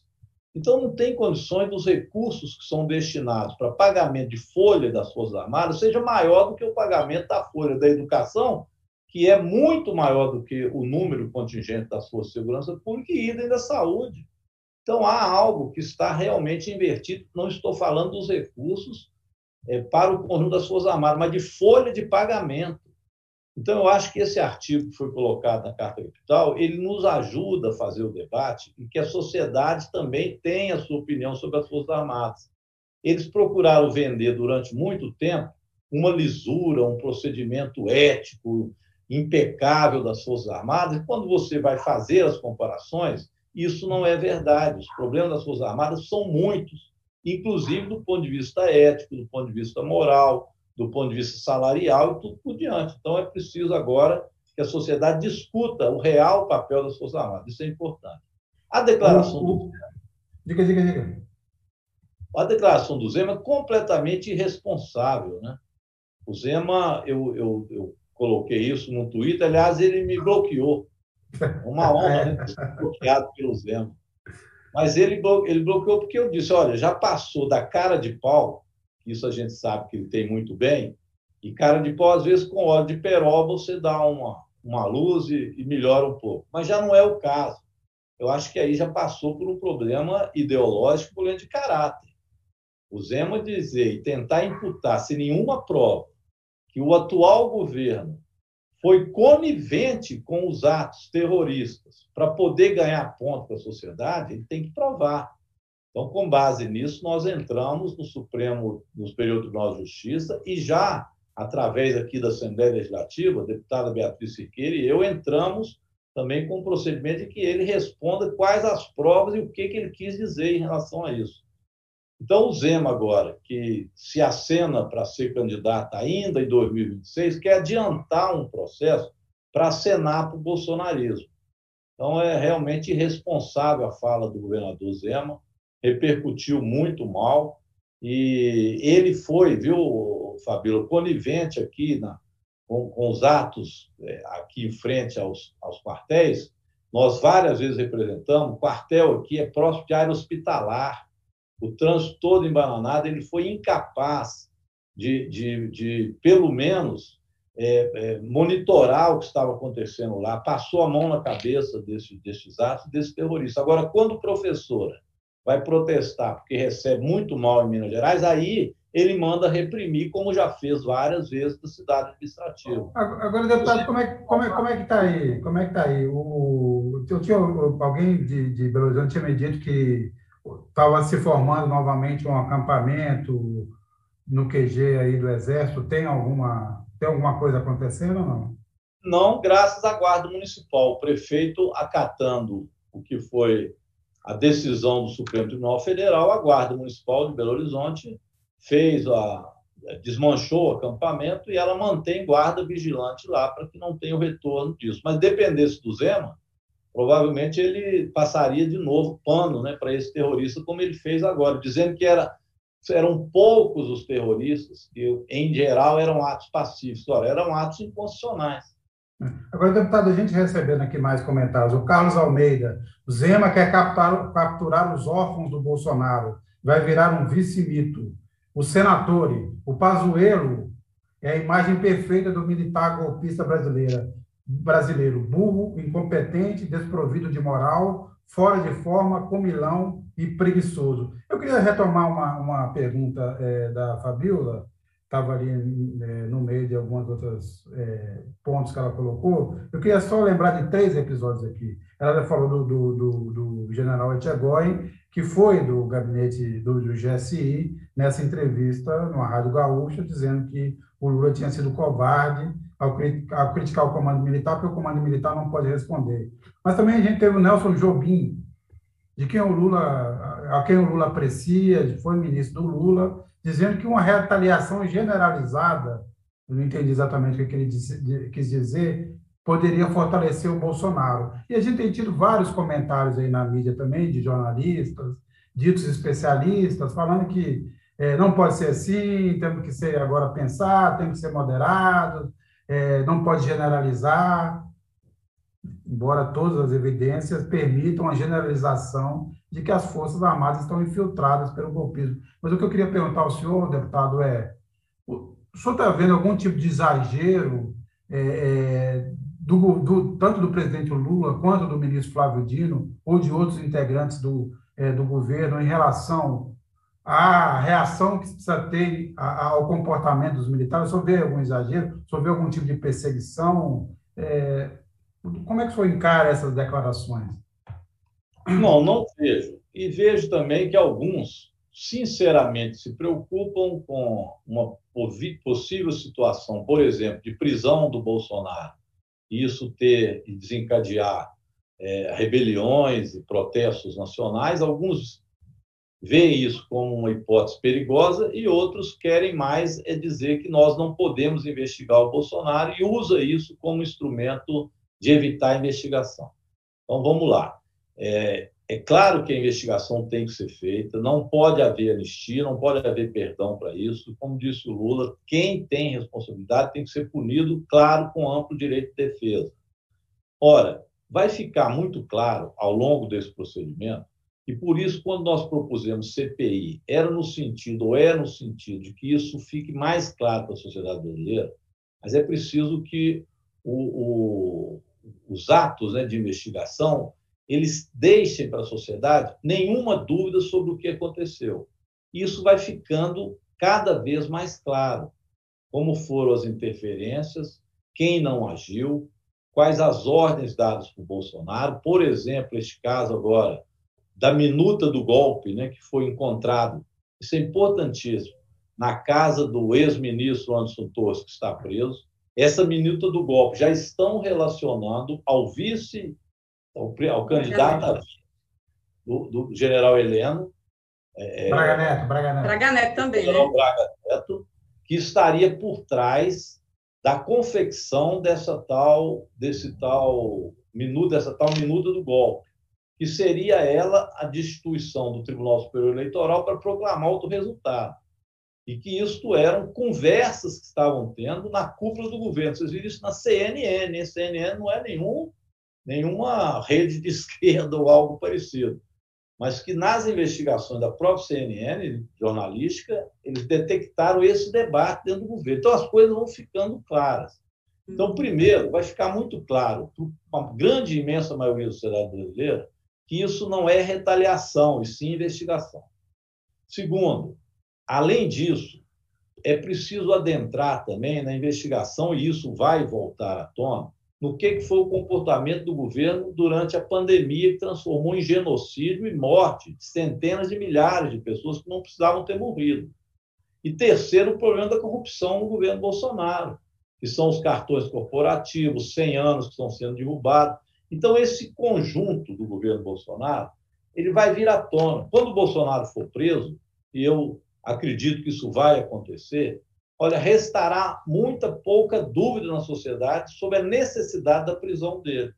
Então, não tem condições dos recursos que são destinados para pagamento de folha das Forças Armadas seja maior do que o pagamento da folha da educação, que é muito maior do que o número contingente das Forças de Segurança Pública e da saúde. Então, há algo que está realmente invertido. Não estou falando dos recursos é, para o conjunto das Forças Armadas, mas de folha de pagamento. Então, eu acho que esse artigo que foi colocado na Carta Capital, ele nos ajuda a fazer o debate e que a sociedade também tenha a sua opinião sobre as Forças Armadas. Eles procuraram vender durante muito tempo uma lisura, um procedimento ético impecável das Forças Armadas, e quando você vai fazer as comparações, isso não é verdade. Os problemas das Forças Armadas são muitos, inclusive do ponto de vista ético, do ponto de vista moral, do ponto de vista salarial e tudo por diante. Então, é preciso agora que a sociedade discuta o real papel das Forças Armadas. Isso é importante. A declaração do. Diga, diga, diga. A declaração do Zema é completamente irresponsável, né? O Zema, eu, eu, eu coloquei isso no Twitter, aliás, ele me bloqueou. Uma honra né, bloqueado pelo Zema. Mas ele, ele bloqueou porque eu disse: olha, já passou da cara de pau, isso a gente sabe que ele tem muito bem, e cara de pau, às vezes, com óleo de peroba, você dá uma, uma luz e, e melhora um pouco. Mas já não é o caso. Eu acho que aí já passou por um problema ideológico, um problema de caráter. O Zema dizer e tentar imputar, sem nenhuma prova, que o atual governo foi conivente com os atos terroristas para poder ganhar ponto para a sociedade, ele tem que provar. Então, com base nisso, nós entramos no Supremo, no Superior Tribunal de Justiça e já, através aqui da Assembleia Legislativa, a deputada Beatriz Siqueira e eu entramos também com o procedimento de que ele responda quais as provas e o que, que ele quis dizer em relação a isso. Então, o Zema, agora, que se acena para ser candidato ainda em 2026, quer adiantar um processo para acenar para o bolsonarismo. Então, é realmente irresponsável a fala do governador Zema, repercutiu muito mal, e ele foi, viu, Fabíola, conivente aqui na, com, com os atos é, aqui em frente aos, aos quartéis. Nós várias vezes representamos, o quartel aqui é próximo de área hospitalar, o trânsito todo embananado, ele foi incapaz de, de, de pelo menos, é, é, monitorar o que estava acontecendo lá, passou a mão na cabeça desse, desses atos, desse terrorista. Agora, quando professora vai protestar porque recebe muito mal em Minas Gerais, aí ele manda reprimir, como já fez várias vezes na cidade administrativa. Agora, deputado, como é, como é, como é que está aí? Como é que está aí? O, eu tinha, alguém de, de Belo Horizonte tinha me dito que estava se formando novamente um acampamento no QG aí do Exército. Tem alguma, tem alguma coisa acontecendo ou não? Não, graças à Guarda Municipal. O prefeito acatando o que foi a decisão do Supremo Tribunal Federal, a Guarda Municipal de Belo Horizonte fez a desmanchou o acampamento e ela mantém guarda vigilante lá para que não tenha o retorno disso. Mas dependesse do Zema, provavelmente ele passaria de novo pano né, para esse terrorista, como ele fez agora, dizendo que era, eram poucos os terroristas, que em geral eram atos pacíficos, Ora, eram atos inconstitucionais. Agora, deputado, a gente recebendo aqui mais comentários. O Carlos Almeida, o Zema quer capturar, capturar os órfãos do Bolsonaro, vai virar um vice-mito. O senador, o Pazuello, é a imagem perfeita do militar golpista brasileira brasileiro burro, incompetente, desprovido de moral, fora de forma, comilão e preguiçoso. Eu queria retomar uma, uma pergunta é, da Fabiola, estava ali é, no meio de alguns outros é, pontos que ela colocou. Eu queria só lembrar de três episódios aqui. Ela falou do, do, do, do general Etchegói, que foi do gabinete do, do GSI, nessa entrevista numa Rádio Gaúcha, dizendo que o Lula tinha sido covarde ao, ao criticar o comando militar, porque o comando militar não pode responder. Mas também a gente teve o Nelson Jobim, de quem o Lula, a quem o Lula aprecia, foi ministro do Lula, dizendo que uma retaliação generalizada, eu não entendi exatamente o que ele disse, quis dizer, poderia fortalecer o Bolsonaro. E a gente tem tido vários comentários aí na mídia também, de jornalistas, ditos especialistas, falando que é, não pode ser assim, temos que ser agora pensar, temos que ser moderados, é, não pode generalizar, embora todas as evidências permitam a generalização de que as Forças Armadas estão infiltradas pelo golpismo. Mas o que eu queria perguntar ao senhor, deputado, é: o senhor está vendo algum tipo de exagero, é, é, do, do, tanto do presidente Lula quanto do ministro Flávio Dino, ou de outros integrantes do, é, do governo, em relação a reação que se precisa ter ao comportamento dos militares? Senhor vê algum exagero? Senhor vê algum tipo de perseguição? É, como é que o senhor encara essas declarações? Não, não vejo. E vejo também que alguns, sinceramente, se preocupam com uma possível situação, por exemplo, de prisão do Bolsonaro, e isso ter e desencadear é, rebeliões e protestos nacionais. Alguns veem isso como uma hipótese perigosa e outros querem mais é dizer que nós não podemos investigar o Bolsonaro e usa isso como instrumento de evitar a investigação. Então vamos lá. É, é claro que a investigação tem que ser feita, não pode haver anistia, não pode haver perdão para isso. Como disse o Lula, quem tem responsabilidade tem que ser punido, claro, com amplo direito de defesa. Ora, vai ficar muito claro ao longo desse procedimento, e por isso, quando nós propusemos CPI, era no sentido, ou é no sentido, de que isso fique mais claro para a sociedade brasileira, mas é preciso que o, o, os atos né, de investigação eles deixem para a sociedade nenhuma dúvida sobre o que aconteceu. Isso vai ficando cada vez mais claro. Como foram as interferências, quem não agiu, quais as ordens dadas por Bolsonaro. Por exemplo, este caso agora da minuta do golpe, né, que foi encontrado, isso é importantíssimo, na casa do ex-ministro Anderson Torres, que está preso. Essa minuta do golpe já estão relacionando ao vice ao, ao candidato do, do, general Heleno. É, Braga Neto, Braga Neto. Braga Neto também. General né? Braga Neto, que estaria por trás da confecção dessa tal, desse tal minuto, dessa tal minuta do golpe, que seria ela a destituição do Tribunal Superior Eleitoral para proclamar outro resultado. E que isto eram conversas que estavam tendo na cúpula do governo. Vocês viram isso na CNN. A CNN não é nenhum nenhuma rede de esquerda ou algo parecido, mas que nas investigações da própria CNN, jornalística, eles detectaram esse debate dentro do governo. Então, as coisas vão ficando claras. Então, primeiro, vai ficar muito claro para uma grande, imensa maioria da sociedade brasileira que isso não é retaliação, e sim investigação. Segundo, além disso, é preciso adentrar também na investigação, e isso vai voltar à tona, no que foi o comportamento do governo durante a pandemia, que transformou em genocídio e morte de centenas de milhares de pessoas que não precisavam ter morrido. E terceiro, o problema da corrupção no governo Bolsonaro, que são os cartões corporativos, 100 anos que estão sendo derrubados. Então, esse conjunto do governo Bolsonaro, ele vai vir à tona. Quando o Bolsonaro for preso, e eu acredito que isso vai acontecer, olha, restará muita pouca dúvida na sociedade sobre a necessidade da prisão dele.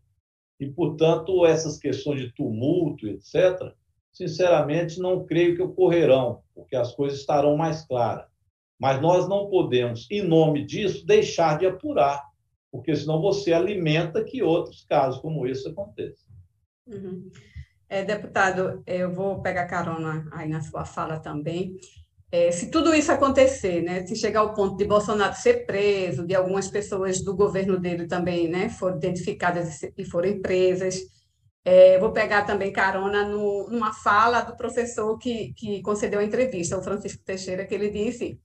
E, portanto, essas questões de tumulto, etc., sinceramente, não creio que ocorrerão, porque as coisas estarão mais claras. Mas nós não podemos, em nome disso, deixar de apurar, porque senão você alimenta que outros casos como esse aconteçam. Uhum. É, deputado, eu vou pegar carona aí na sua fala também. É, se tudo isso acontecer, né, se chegar ao ponto de Bolsonaro ser preso, de algumas pessoas do governo dele também né, forem identificadas e forem presas, é, vou pegar também carona no, numa fala do professor que, que concedeu a entrevista, o Francisco Teixeira, que ele disse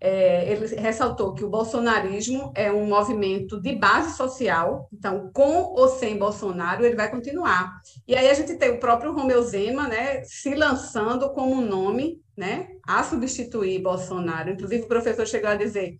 é, ele ressaltou que o bolsonarismo é um movimento de base social, então, com ou sem Bolsonaro, ele vai continuar. E aí a gente tem o próprio Romeu Zema né, se lançando como nome né, a substituir Bolsonaro. Inclusive, o professor chegou a dizer: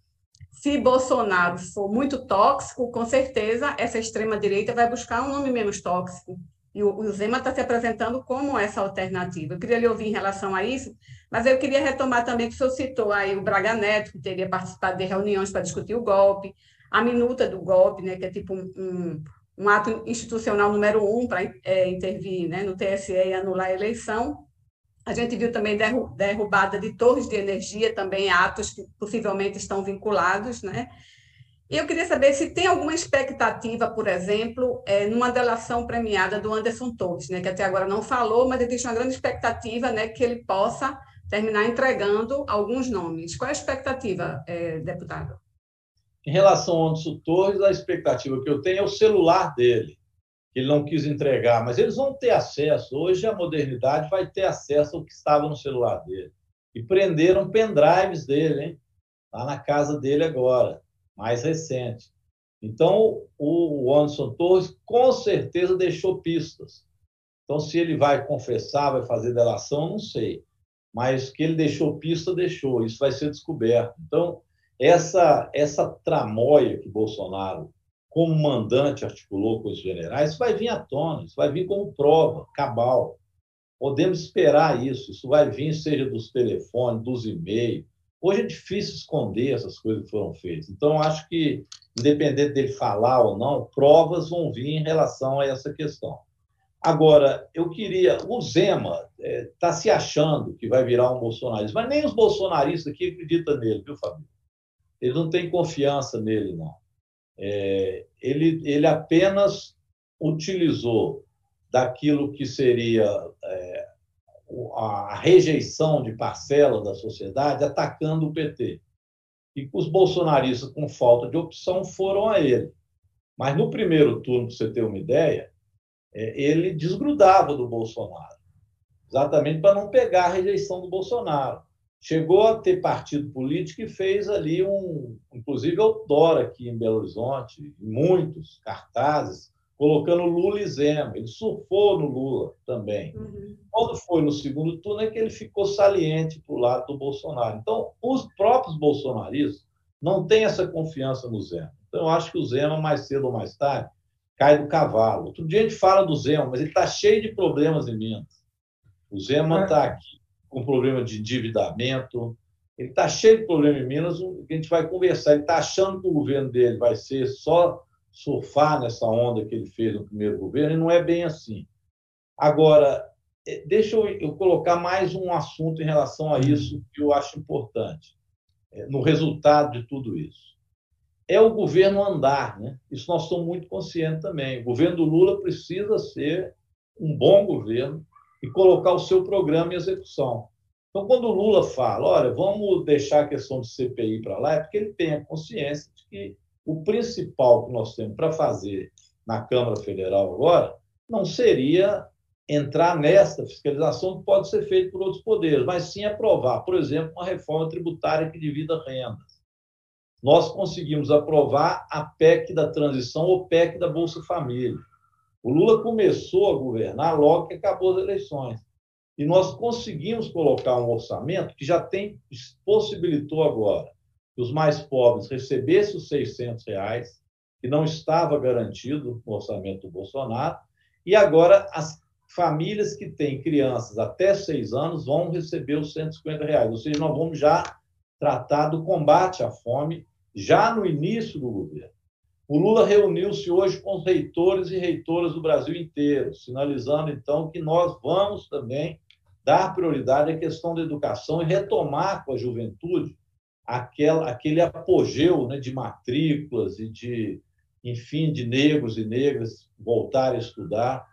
se Bolsonaro for muito tóxico, com certeza essa extrema-direita vai buscar um nome menos tóxico. E o, Zema está se apresentando como essa alternativa. Eu queria lhe ouvir em relação a isso, mas eu queria retomar também que o senhor citou aí o Braga Neto, que teria participado de reuniões para discutir o golpe, a minuta do golpe, né, que é tipo um, um, um ato institucional número um para é, intervir né, no TSE e anular a eleição. A gente viu também derrubada de torres de energia, também atos que possivelmente estão vinculados, né? Eu queria saber se tem alguma expectativa, por exemplo, é, numa delação premiada do Anderson Torres, né, que até agora não falou, mas existe uma grande expectativa né, que ele possa terminar entregando alguns nomes. Qual é a expectativa, é, deputado? Em relação ao Anderson Torres, a expectativa que eu tenho é o celular dele, que ele não quis entregar, mas eles vão ter acesso. Hoje a modernidade vai ter acesso ao que estava no celular dele. E prenderam pendrives dele, hein? Está na casa dele agora mais recente. Então, o Anderson Torres com certeza deixou pistas. Então, se ele vai confessar, vai fazer delação, não sei. Mas que ele deixou pista, deixou. Isso vai ser descoberto. Então, essa, essa tramóia que Bolsonaro, como mandante, articulou com os generais, vai vir à tona, isso vai vir como prova, cabal. Podemos esperar isso. Isso vai vir, seja dos telefones, dos e-mails, Hoje é difícil esconder essas coisas que foram feitas. Então, acho que, independente dele falar ou não, provas vão vir em relação a essa questão. Agora, eu queria. O Zema está é, tá se achando que vai virar um bolsonarista, mas nem os bolsonaristas aqui acreditam nele, viu, Fabio? Ele não tem confiança nele, não. É, ele, ele apenas utilizou daquilo que seria é, a rejeição de parcela da sociedade atacando o PT. E os bolsonaristas, com falta de opção, foram a ele. Mas no primeiro turno, para você ter uma ideia, é, ele desgrudava do Bolsonaro, exatamente para não pegar a rejeição do Bolsonaro. Chegou a ter partido político e fez ali um, inclusive outdoor aqui em Belo Horizonte, muitos cartazes, colocando Lula e Zema. Ele surfou no Lula também. Uhum. Quando foi no segundo turno é que ele ficou saliente para o lado do Bolsonaro. Então, os próprios bolsonaristas não têm essa confiança no Zema. Então, eu acho que o Zema, mais cedo ou mais tarde, cai do cavalo. Outro dia a gente fala do Zema, mas ele está cheio de problemas em Minas. O Zema está é. aqui com problema de endividamento, ele está cheio de problema em Minas, a gente vai conversar. Ele está achando que o governo dele vai ser só surfar nessa onda que ele fez no primeiro governo, e não é bem assim. Agora, é, deixa eu, colocar mais um assunto em relação a isso que eu acho importante, é, no resultado de tudo isso é o governo andar. Né? Isso nós estamos muito conscientes também. O governo do Lula precisa ser um bom governo e colocar o seu programa em execução. Então, quando o Lula fala, olha, vamos deixar a questão de CPI para lá, é porque ele tem a consciência de que o principal que nós temos para fazer na Câmara Federal agora não seria entrar nesta fiscalização que pode ser feita por outros poderes, mas sim aprovar, por exemplo, uma reforma tributária que divida rendas nós conseguimos aprovar a PEC da transição ou PEC da Bolsa Família. O Lula começou a governar logo que acabou as eleições. E nós conseguimos colocar um orçamento que já tem possibilitou agora que os mais pobres recebessem os 600 reais, que não estava garantido no orçamento do Bolsonaro, e agora as famílias que têm crianças até seis anos vão receber os 150 reais. Ou seja, nós vamos já tratar do combate à fome já no início do governo. O Lula reuniu-se hoje com os reitores e reitoras do Brasil inteiro, sinalizando então que nós vamos também dar prioridade à questão da educação e retomar com a juventude aquela, aquele apogeu né, de matrículas e de, enfim, de negros e negras voltarem a estudar.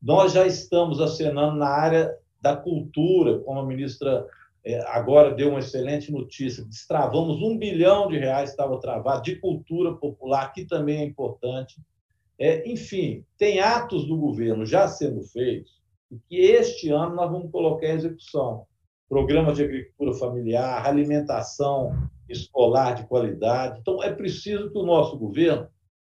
Nós já estamos acenando na área da cultura, como a ministra é, agora deu uma excelente notícia, destravamos um bilhão de reais, estava travado, de cultura popular, que também é importante. É, enfim, tem atos do governo já sendo feitos e que este ano nós vamos colocar em execução. Programas de agricultura familiar, alimentação escolar de qualidade. Então, é preciso que o nosso governo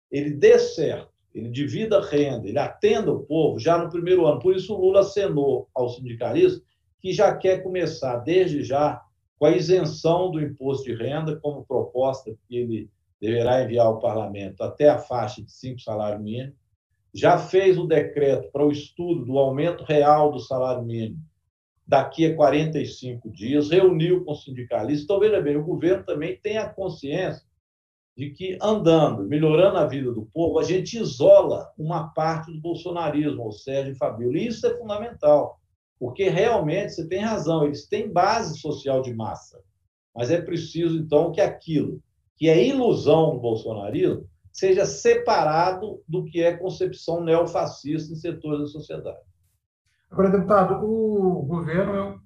ele dê certo, ele divida a renda, ele atenda o povo já no primeiro ano. Por isso, o Lula acenou ao sindicalismo que já quer começar desde já com a isenção do imposto de renda, como proposta que ele deverá enviar ao parlamento até a faixa de cinco salários mínimos. Já fez o decreto para o estudo do aumento real do salário mínimo daqui a 45 dias, reuniu com sindicalistas. Então, veja bem, o governo também tem a consciência de que, andando, melhorando a vida do povo, a gente isola uma parte do bolsonarismo, o Sérgio Fabíola. E isso é fundamental. Porque realmente você tem razão, eles têm base social de massa. Mas é preciso, então, que aquilo que é ilusão do bolsonarismo seja separado do que é concepção neofascista em setores da sociedade. Agora, deputado, o governo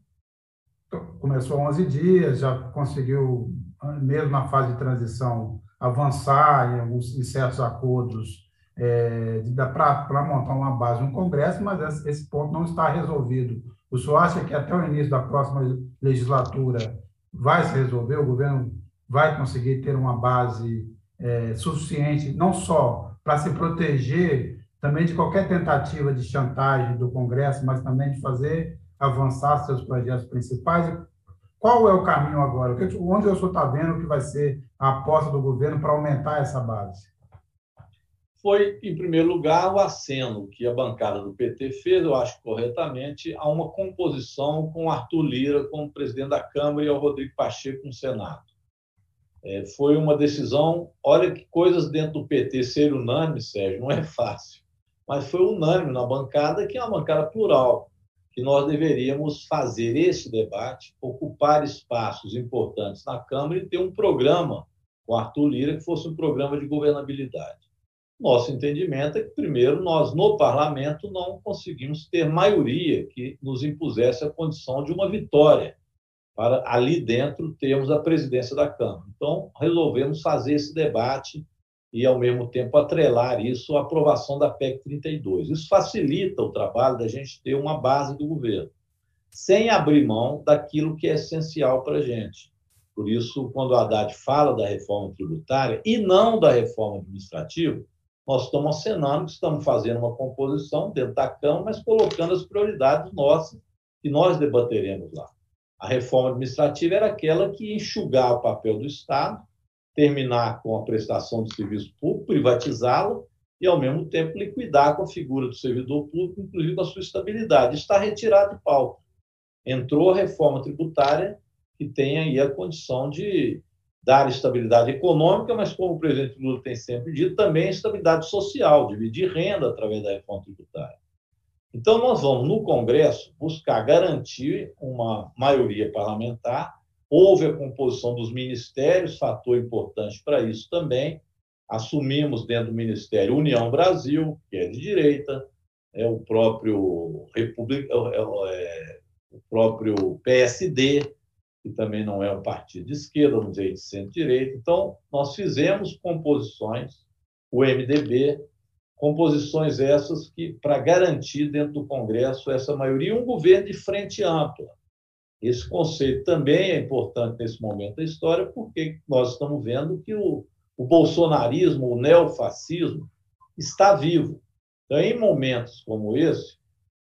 começou há 11 dias, já conseguiu, mesmo na fase de transição, avançar em alguns em certos acordos é, para montar uma base no Congresso, mas esse ponto não está resolvido. O senhor acha que até o início da próxima legislatura vai se resolver? O governo vai conseguir ter uma base é, suficiente, não só para se proteger também de qualquer tentativa de chantagem do Congresso, mas também de fazer avançar seus projetos principais? Qual é o caminho agora? Onde o senhor está vendo que vai ser a aposta do governo para aumentar essa base? foi, em primeiro lugar, o aceno que a bancada do PT fez, eu acho corretamente, a uma composição com Arthur Lira como presidente da Câmara e o Rodrigo Pacheco no Senado. É, foi uma decisão. Olha que coisas dentro do PT ser unânime, Sérgio, não é fácil. Mas foi unânime na bancada que é uma bancada plural, que nós deveríamos fazer esse debate, ocupar espaços importantes na Câmara e ter um programa com Arthur Lira que fosse um programa de governabilidade. Nosso entendimento é que, primeiro, nós no parlamento não conseguimos ter maioria que nos impusesse a condição de uma vitória para ali dentro termos a presidência da Câmara. Então, resolvemos fazer esse debate e, ao mesmo tempo, atrelar isso à aprovação da PEC 32. Isso facilita o trabalho da gente ter uma base do governo, sem abrir mão daquilo que é essencial para a gente. Por isso, quando o Haddad fala da reforma tributária e não da reforma administrativa, nós estamos acenando que estamos fazendo uma composição dentro da Câmara, mas colocando as prioridades nossas que nós debateremos lá. A reforma administrativa era aquela que enxugar o papel do Estado, terminar com a prestação de serviço público, privatizá-la e, ao mesmo tempo, liquidar com a figura do servidor público, inclusive com a sua estabilidade. Está retirado de pauta. Entrou a reforma tributária, que tem aí a condição de dar estabilidade econômica, mas, como o presidente Lula tem sempre dito, também estabilidade social, dividir renda através da reforma tributária. Então, nós vamos, no Congresso, buscar garantir uma maioria parlamentar. Houve a composição dos ministérios, fator importante para isso também. Assumimos dentro do Ministério União Brasil, que é de direita, é o próprio República, é, é, o próprio PSD, que também não é um partido de esquerda, vamos dizer, de centro-direita. Então, nós fizemos composições, o MDB, composições essas que, para garantir dentro do Congresso essa maioria, um governo de frente ampla. Esse conceito também é importante nesse momento da história, porque nós estamos vendo que o, o bolsonarismo, o neofascismo, está vivo. Então, em momentos como esse,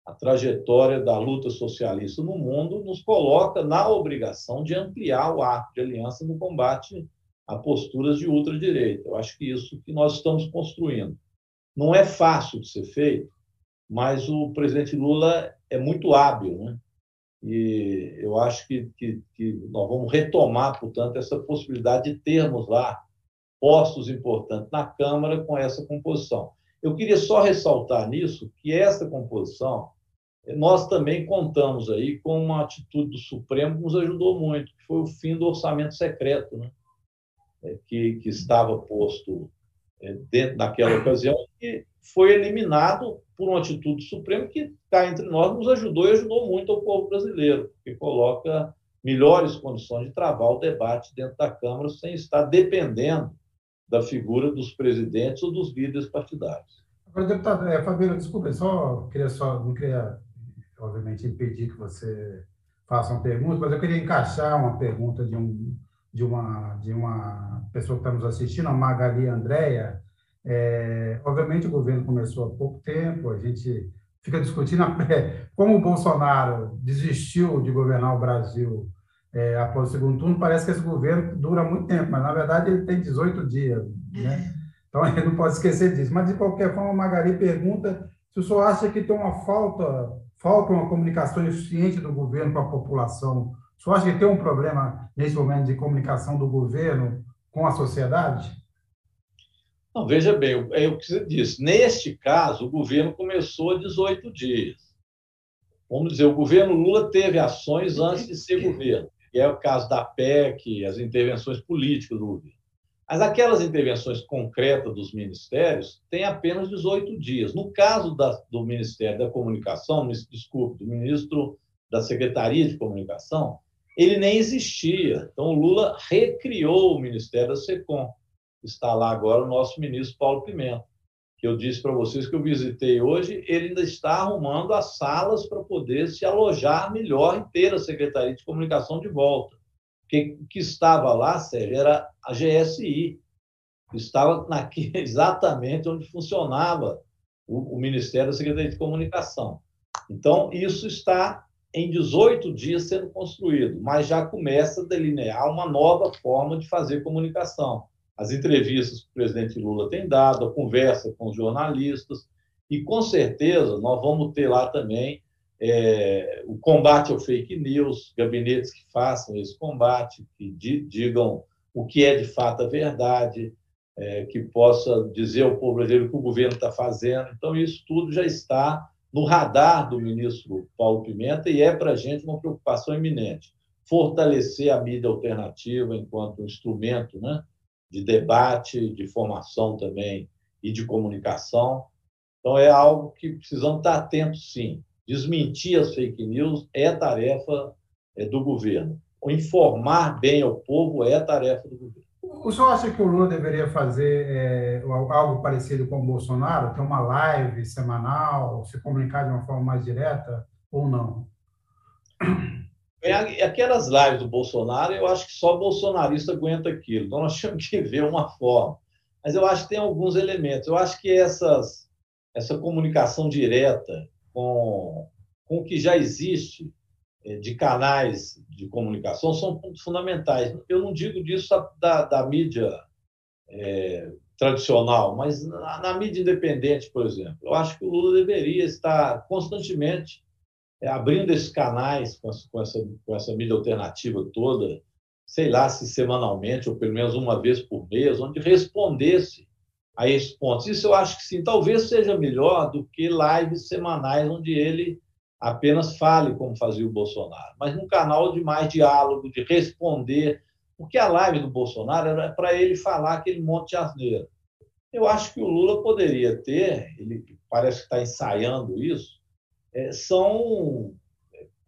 a trajetória da luta socialista no mundo nos coloca na obrigação de ampliar o arco de aliança no combate a posturas de ultradireita. Eu acho que isso que nós estamos construindo. Não é fácil de ser feito, mas o presidente Lula é muito hábil, né? E eu acho que, que, que nós vamos retomar, portanto, essa possibilidade de termos lá postos importantes na Câmara com essa composição. Eu queria só ressaltar nisso que essa composição, nós também contamos aí com uma atitude do Supremo que nos ajudou muito, que foi o fim do orçamento secreto, né? É, que, que estava posto dentro daquela ocasião e foi eliminado por uma atitude do Supremo que cá entre nós nos ajudou e ajudou muito ao povo brasileiro, que coloca melhores condições de travar o debate dentro da Câmara sem estar dependendo da figura dos presidentes ou dos líderes partidários. Agora, deputado, é, Fabiano, desculpa, só queria só não queria obviamente impedir que você faça uma pergunta, mas eu queria encaixar uma pergunta de um de uma, de uma pessoa que está nos assistindo, a Magali Andréia. É, obviamente, o governo começou há pouco tempo, a gente fica discutindo como o Bolsonaro desistiu de governar o Brasil é, após o segundo turno. Parece que esse governo dura muito tempo, mas na verdade ele tem 18 dias. Né? Então a gente não pode esquecer disso. Mas, de qualquer forma, a Magali pergunta se o senhor acha que tem uma falta, falta uma comunicação eficiente do governo com a população o senhor acha que tem um problema nesse momento de comunicação do governo com a sociedade? Não, veja bem, é o que você disse. Neste caso, o governo começou há 18 dias. Vamos dizer, o governo Lula teve ações antes de ser governo, que é o caso da PEC, as intervenções políticas do governo. Mas aquelas intervenções concretas dos ministérios têm apenas 18 dias. No caso da, do Ministério da Comunicação, desculpe, do ministro da Secretaria de Comunicação, ele nem existia. Então, o Lula recriou o Ministério da SECOM. Está lá agora o nosso ministro Paulo Pimenta, que eu disse para vocês que eu visitei hoje, ele ainda está arrumando as salas para poder se alojar melhor e ter a Secretaria de Comunicação de volta. Porque o que estava lá, Sérgio, era a GSI, estava naquele, exatamente onde funcionava o, o Ministério da Secretaria de Comunicação. Então, isso está em 18 dias sendo construído, mas já começa a delinear uma nova forma de fazer comunicação. As entrevistas que o presidente Lula tem dado, a conversa com os jornalistas, e com certeza nós vamos ter lá também é, o combate ao fake news, gabinetes que façam esse combate, que digam o que é de fato a verdade, é, que possa dizer ao povo brasileiro o que o governo está fazendo. Então, isso tudo já está no radar do ministro Paulo Pimenta e é para a gente uma preocupação iminente. Fortalecer a mídia alternativa enquanto instrumento né, de debate, de formação também e de comunicação. Então, é algo que precisamos estar atentos, sim. Desmentir as fake news é tarefa é, do governo. Informar bem ao povo é tarefa do governo. O senhor acha que o Lula deveria fazer é, algo parecido com o Bolsonaro, ter uma live semanal, se comunicar de uma forma mais direta ou não? É, aquelas lives do Bolsonaro, eu acho que só bolsonarista aguenta aquilo. Então, nós temos que ver uma forma. Mas eu acho que tem alguns elementos. Eu acho que essas, essa comunicação direta com, com o que já existe de canais de comunicação são pontos fundamentais. Eu não digo disso da, da mídia é, tradicional, mas na, na, mídia independente, por exemplo. Eu acho que o Lula deveria estar constantemente é, abrindo esses canais com com, essa, com essa mídia alternativa toda, sei lá se semanalmente ou pelo menos uma vez por mês, onde respondesse a esses pontos. Isso eu acho que sim, talvez seja melhor do que lives semanais onde ele apenas fale como fazia o Bolsonaro, mas num canal de mais diálogo, de responder, porque a live do Bolsonaro era para ele falar aquele monte de asneira. Eu acho que o Lula poderia ter, ele parece que está ensaiando isso, é, são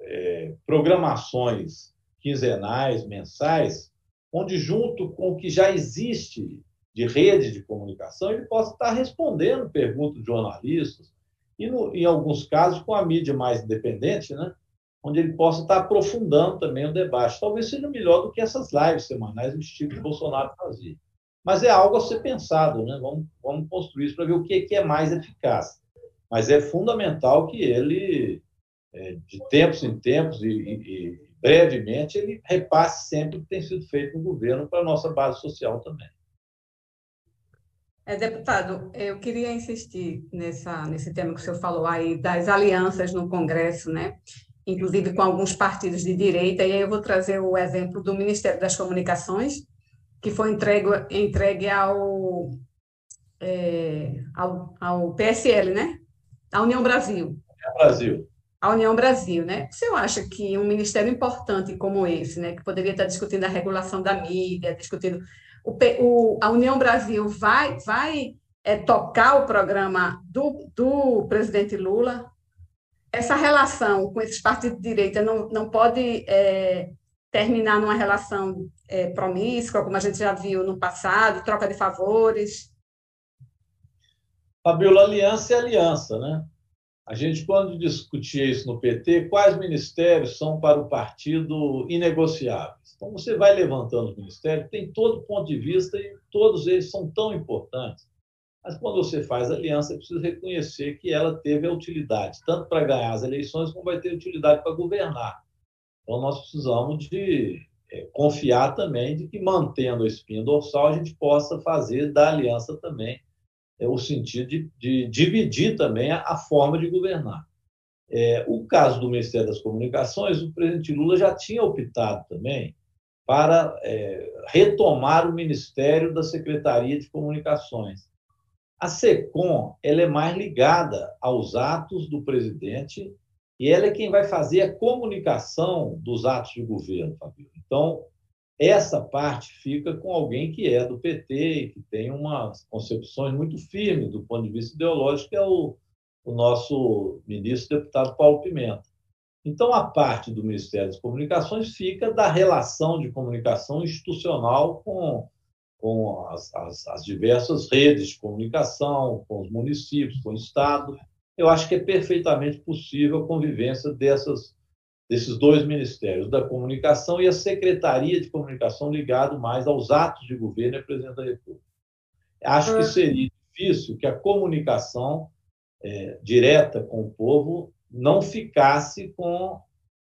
é, programações quinzenais, mensais, onde, junto com o que já existe de rede de comunicação, ele possa estar respondendo perguntas de jornalistas, e, no, em alguns casos, com a mídia mais independente, né? onde ele possa estar aprofundando também o debate. Talvez seja melhor do que essas lives semanais do estilo que o Bolsonaro fazia. Mas é algo a ser pensado, né? vamos, vamos construir isso para ver o que, que é mais eficaz. Mas é fundamental que ele, é, de tempos em tempos e, e brevemente, ele repasse sempre o que tem sido feito no governo para a nossa base social também. É, deputado, eu queria insistir nessa, nesse tema que o senhor falou aí, das alianças no Congresso, né? inclusive com alguns partidos de direita, e aí eu vou trazer o exemplo do Ministério das Comunicações, que foi entregue, entregue ao, é, ao, ao PSL, né? A União Brasil. Brasil. A União Brasil, né? Você acha que um ministério importante como esse, né, que poderia estar discutindo a regulação da mídia, discutindo o, o, a União Brasil vai, vai é, tocar o programa do, do presidente Lula. Essa relação com esses partidos de direita não, não pode é, terminar numa relação é, promíscua, como a gente já viu no passado, troca de favores. Fabiola, aliança é aliança, né? A gente, quando discutia isso no PT, quais ministérios são para o partido inegociáveis? Então, você vai levantando os ministérios, tem todo ponto de vista e todos eles são tão importantes. Mas quando você faz aliança, é preciso reconhecer que ela teve a utilidade, tanto para ganhar as eleições, como vai ter utilidade para governar. Então, nós precisamos de é, confiar também de que, mantendo a espinha dorsal, a gente possa fazer da aliança também é, o sentido de, de dividir também a, a forma de governar. É, o caso do Ministério das Comunicações, o presidente Lula já tinha optado também para é, retomar o Ministério da Secretaria de Comunicações. A SECOM ela é mais ligada aos atos do presidente e ela é quem vai fazer a comunicação dos atos de governo, Fabio. Então, essa parte fica com alguém que é do PT e que tem umas concepções muito firmes do ponto de vista ideológico, que é o, o nosso ministro deputado Paulo Pimenta. Então, a parte do Ministério das Comunicações fica da relação de comunicação institucional com, com as, as, as, diversas redes de comunicação, com os municípios, com o Estado. Eu acho que é perfeitamente possível a convivência dessas, desses dois ministérios, da comunicação e a Secretaria de Comunicação, ligado mais aos atos de governo e presidente da República. Acho que seria difícil que a comunicação é, direta com o povo não ficasse com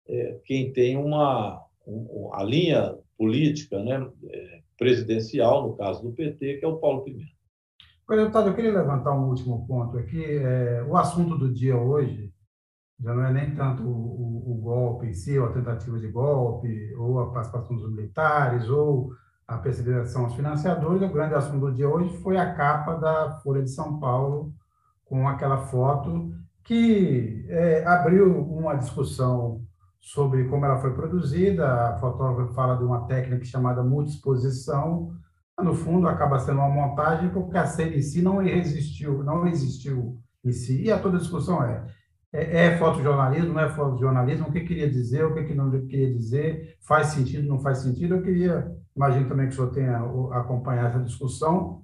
é, quem tem uma um, a linha política né, é, presidencial, no caso do PT, que é o Paulo Pimenta. Deputado, eu queria levantar um último ponto aqui. É, o assunto do dia hoje já não é nem tanto o, o, o, golpe em si, ou a tentativa de golpe, ou a participação dos militares, ou a perseguição aos financiadores. O grande assunto do dia hoje foi a capa da Folha de São Paulo, com aquela foto que é, abriu uma discussão sobre como ela foi produzida. A fotógrafa fala de uma técnica chamada multiexposição. No fundo, acaba sendo uma montagem porque a cena em si não existiu, não existiu em si. E a toda discussão é, é, é fotojornalismo, não é fotojornalismo, o que queria dizer, o que não queria dizer, faz sentido, não faz sentido. Eu queria, imagino também que o senhor tenha acompanhado essa discussão,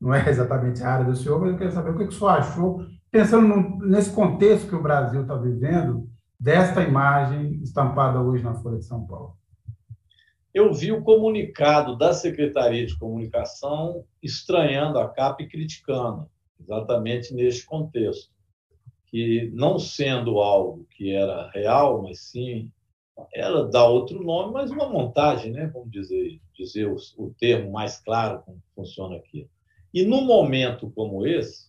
não é exatamente a área do senhor, mas eu queria saber o que o senhor achou, pensando no, nesse contexto que o Brasil está vivendo, desta imagem estampada hoje na Folha de São Paulo. Eu vi o comunicado da Secretaria de Comunicação estranhando a capa e criticando, exatamente neste contexto que não sendo algo que era real, mas sim ela dá outro nome, mas uma montagem, né? Vamos dizer, dizer o, o termo mais claro como funciona aqui. E num momento como esse,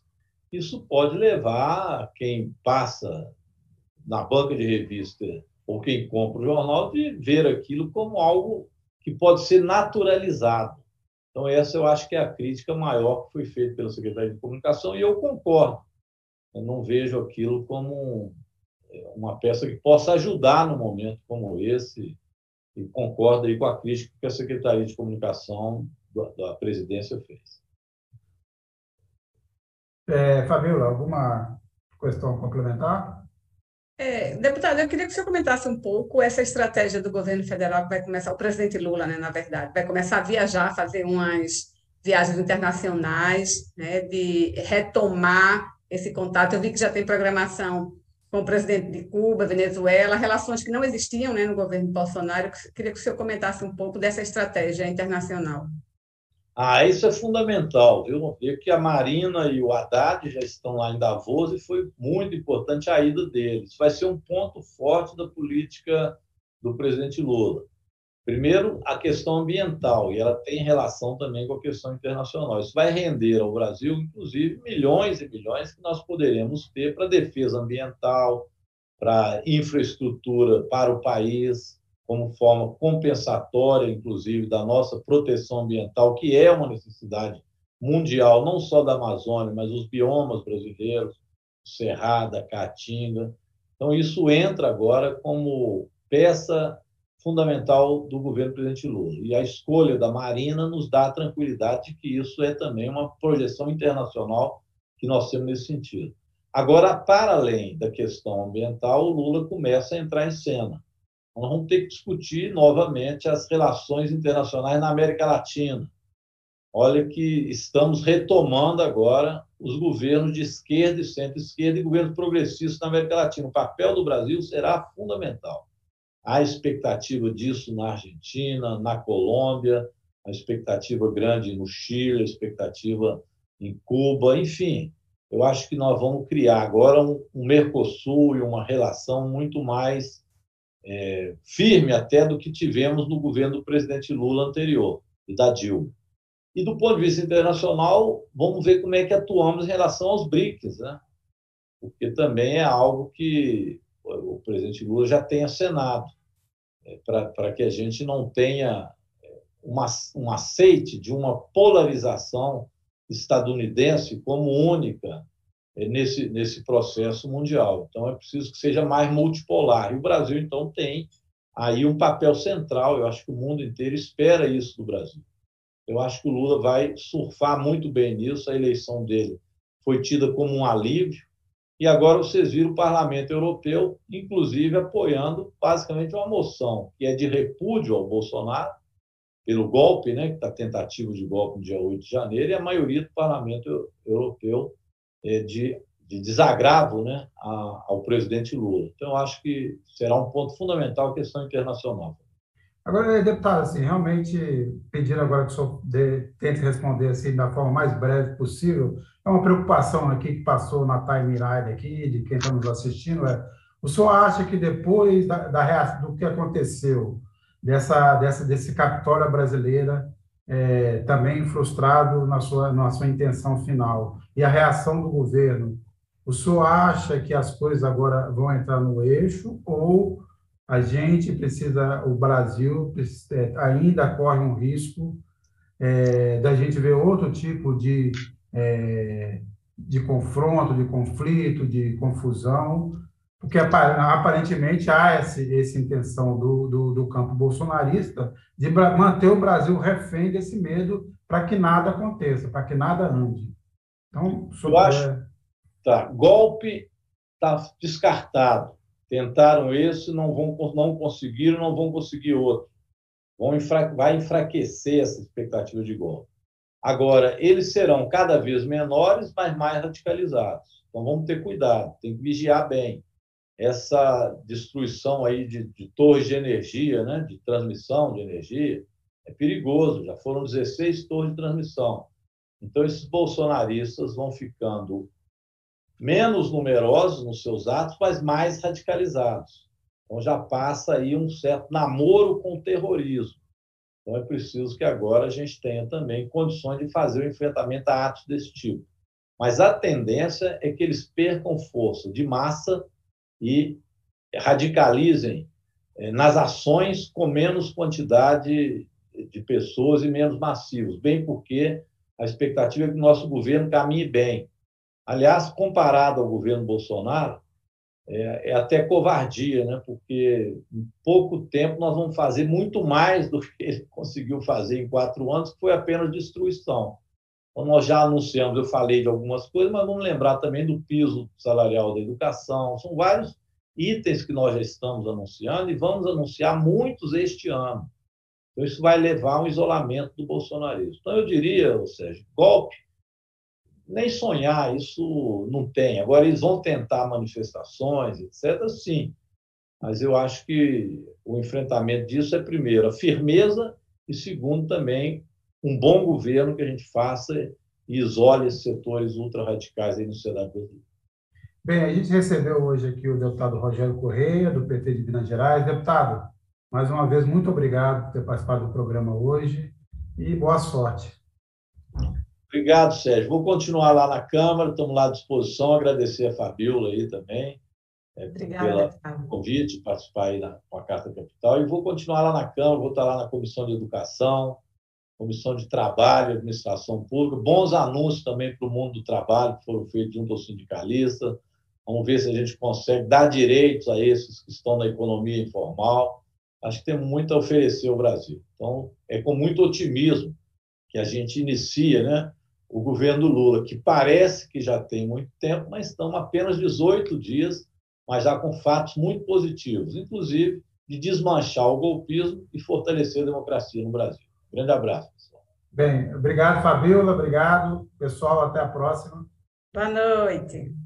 isso pode levar quem passa na banca de revista ou quem compra o jornal de ver aquilo como algo que pode ser naturalizado. Então, essa eu acho que é a crítica maior que foi feita pela Secretaria de Comunicação, e eu concordo. Eu não vejo aquilo como uma peça que possa ajudar no momento como esse, e concordo aí com a crítica que a Secretaria de Comunicação da presidência fez. É, Fabiola, alguma questão complementar? É, deputado, eu queria que o senhor comentasse um pouco essa estratégia do governo federal que vai começar, o presidente Lula, né, na verdade, vai começar a viajar, fazer umas viagens internacionais, né, de retomar esse contato. Eu vi que já tem programação com o presidente de Cuba, Venezuela, relações que não existiam né, no governo Bolsonaro. Queria que o senhor comentasse um pouco dessa estratégia internacional. Ah, isso é fundamental, viu? Ver que a Marina e o Haddad já estão lá em Davos e foi muito importante a ida deles. Vai ser um ponto forte da política do presidente Lula. Primeiro, a questão ambiental, e ela tem relação também com a questão internacional. Isso vai render ao Brasil, inclusive, milhões e milhões que nós poderemos ter para defesa ambiental, para infraestrutura para o país, como forma compensatória, inclusive, da nossa proteção ambiental, que é uma necessidade mundial, não só da Amazônia, mas os biomas brasileiros, Cerrada, Caatinga. Então, isso entra agora como peça fundamental do governo do presidente Lula. E a escolha da Marina nos dá a tranquilidade de que isso é também uma projeção internacional que nós temos nesse sentido. Agora, para além da questão ambiental, o Lula começa a entrar em cena. Nós vamos ter que discutir novamente as relações internacionais na América Latina. Olha que estamos retomando agora os governos de esquerda e centro-esquerda e governos progressistas na América Latina. O papel do Brasil será fundamental. Há expectativa disso na Argentina, na Colômbia, a expectativa grande no Chile, a expectativa em Cuba, enfim. Eu acho que nós vamos criar agora um, Mercosul e uma relação muito mais é, firme até do que tivemos no governo do presidente Lula anterior e da Dilma. E do ponto de vista internacional, vamos ver como é que atuamos em relação aos BRICS, né? porque também é algo que o presidente Lula já tem acenado para que a gente não tenha uma, um aceite de uma polarização estadunidense como única eh, nesse, nesse processo mundial. Então, é preciso que seja mais multipolar. E o Brasil, então, tem aí um papel central. Eu acho que o mundo inteiro espera isso do Brasil. Eu acho que o Lula vai surfar muito bem nisso. A eleição dele foi tida como um alívio. E agora vocês viram o Parlamento Europeu, inclusive, apoiando basicamente uma moção que é de repúdio ao Bolsonaro, pelo golpe, né, que está tentativa de golpe no dia 8 de janeiro, e a maioria do Parlamento Europeu é de, de desagravo né, ao presidente Lula. Então, acho que será um ponto fundamental a questão internacional. Agora, deputado, assim, realmente pedir agora que o senhor dê, tente responder assim da forma mais breve possível é uma preocupação aqui que passou na timeline aqui, de quem está nos assistindo, é o senhor acha que depois da, da do que aconteceu, dessa, dessa, desse Capitólio brasileira, é, também frustrado na sua, na sua intenção final, e a reação do governo, o senhor acha que as coisas agora vão entrar no eixo ou a gente precisa, o Brasil é, ainda corre um risco é, da gente ver outro tipo de, é, de confronto, de conflito, de confusão, porque aparentemente há essa, essa intenção do, do, do, campo bolsonarista de manter o Brasil refém desse medo para que nada aconteça, para que nada ande. Então, sobre... Eu acho. Tá. Golpe está descartado. Tentaram esse, não vão não conseguiram, não vão conseguir outro. Vão enfra... vai enfraquecer essa expectativa de golpe. Agora, eles serão cada vez menores, mas mais radicalizados. Então, vamos ter cuidado, tem que vigiar bem essa destruição aí de, de torres de energia, né, de transmissão de energia, é perigoso. Já foram 16 torres de transmissão. Então, esses bolsonaristas vão ficando menos numerosos nos seus atos, mas mais radicalizados. Então, já passa aí um certo namoro com o terrorismo. Então, é preciso que agora a gente tenha também condições de fazer o enfrentamento a atos desse tipo. Mas a tendência é que eles percam força de massa e radicalizem eh, nas ações com menos quantidade de pessoas e menos massivos, bem porque a expectativa é que o nosso governo caminhe bem. Aliás, comparado ao governo Bolsonaro, é, é, até covardia, né? porque em pouco tempo nós vamos fazer muito mais do que ele conseguiu fazer em quatro anos, que foi apenas destruição. Então, nós já anunciamos, eu falei de algumas coisas, mas vamos lembrar também do piso salarial da educação. São vários itens que nós já estamos anunciando e vamos anunciar muitos este ano. Então, isso vai levar a um isolamento do bolsonarismo. Então, eu diria, Sérgio, golpe, nem sonhar, isso não tem. Agora, eles vão tentar manifestações, etc., sim. Mas eu acho que o enfrentamento disso é, primeiro, a firmeza e, segundo, também um bom governo que a gente faça e isole esses setores ultra-radicais aí no sociedade brasileira. Bem, a gente recebeu hoje aqui o deputado Rogério Correia, do PT de Minas Gerais. Deputado, mais uma vez, muito obrigado por ter participado do programa hoje e boa sorte. Obrigado, Sérgio. Vou continuar lá na Câmara, estamos lá à disposição. Agradecer a Fabiola aí também é, pelo convite, participar aí na, com a Carta Capital. E vou continuar lá na Câmara, vou estar lá na Comissão de Educação, Comissão de Trabalho e Administração Pública. Bons anúncios também para o mundo do trabalho que foram feitos junto ao sindicalista. Vamos ver se a gente consegue dar direitos a esses que estão na economia informal. Acho que tem muito a oferecer ao Brasil. Então, é com muito otimismo que a gente inicia né, o governo do Lula, que parece que já tem muito tempo, mas estão apenas 18 dias, mas já com fatos muito positivos, inclusive de desmanchar o golpismo e fortalecer a democracia no Brasil. Grande abraço, pessoal. Bem, obrigado, Fabiola, obrigado. Pessoal, até a próxima. Boa noite.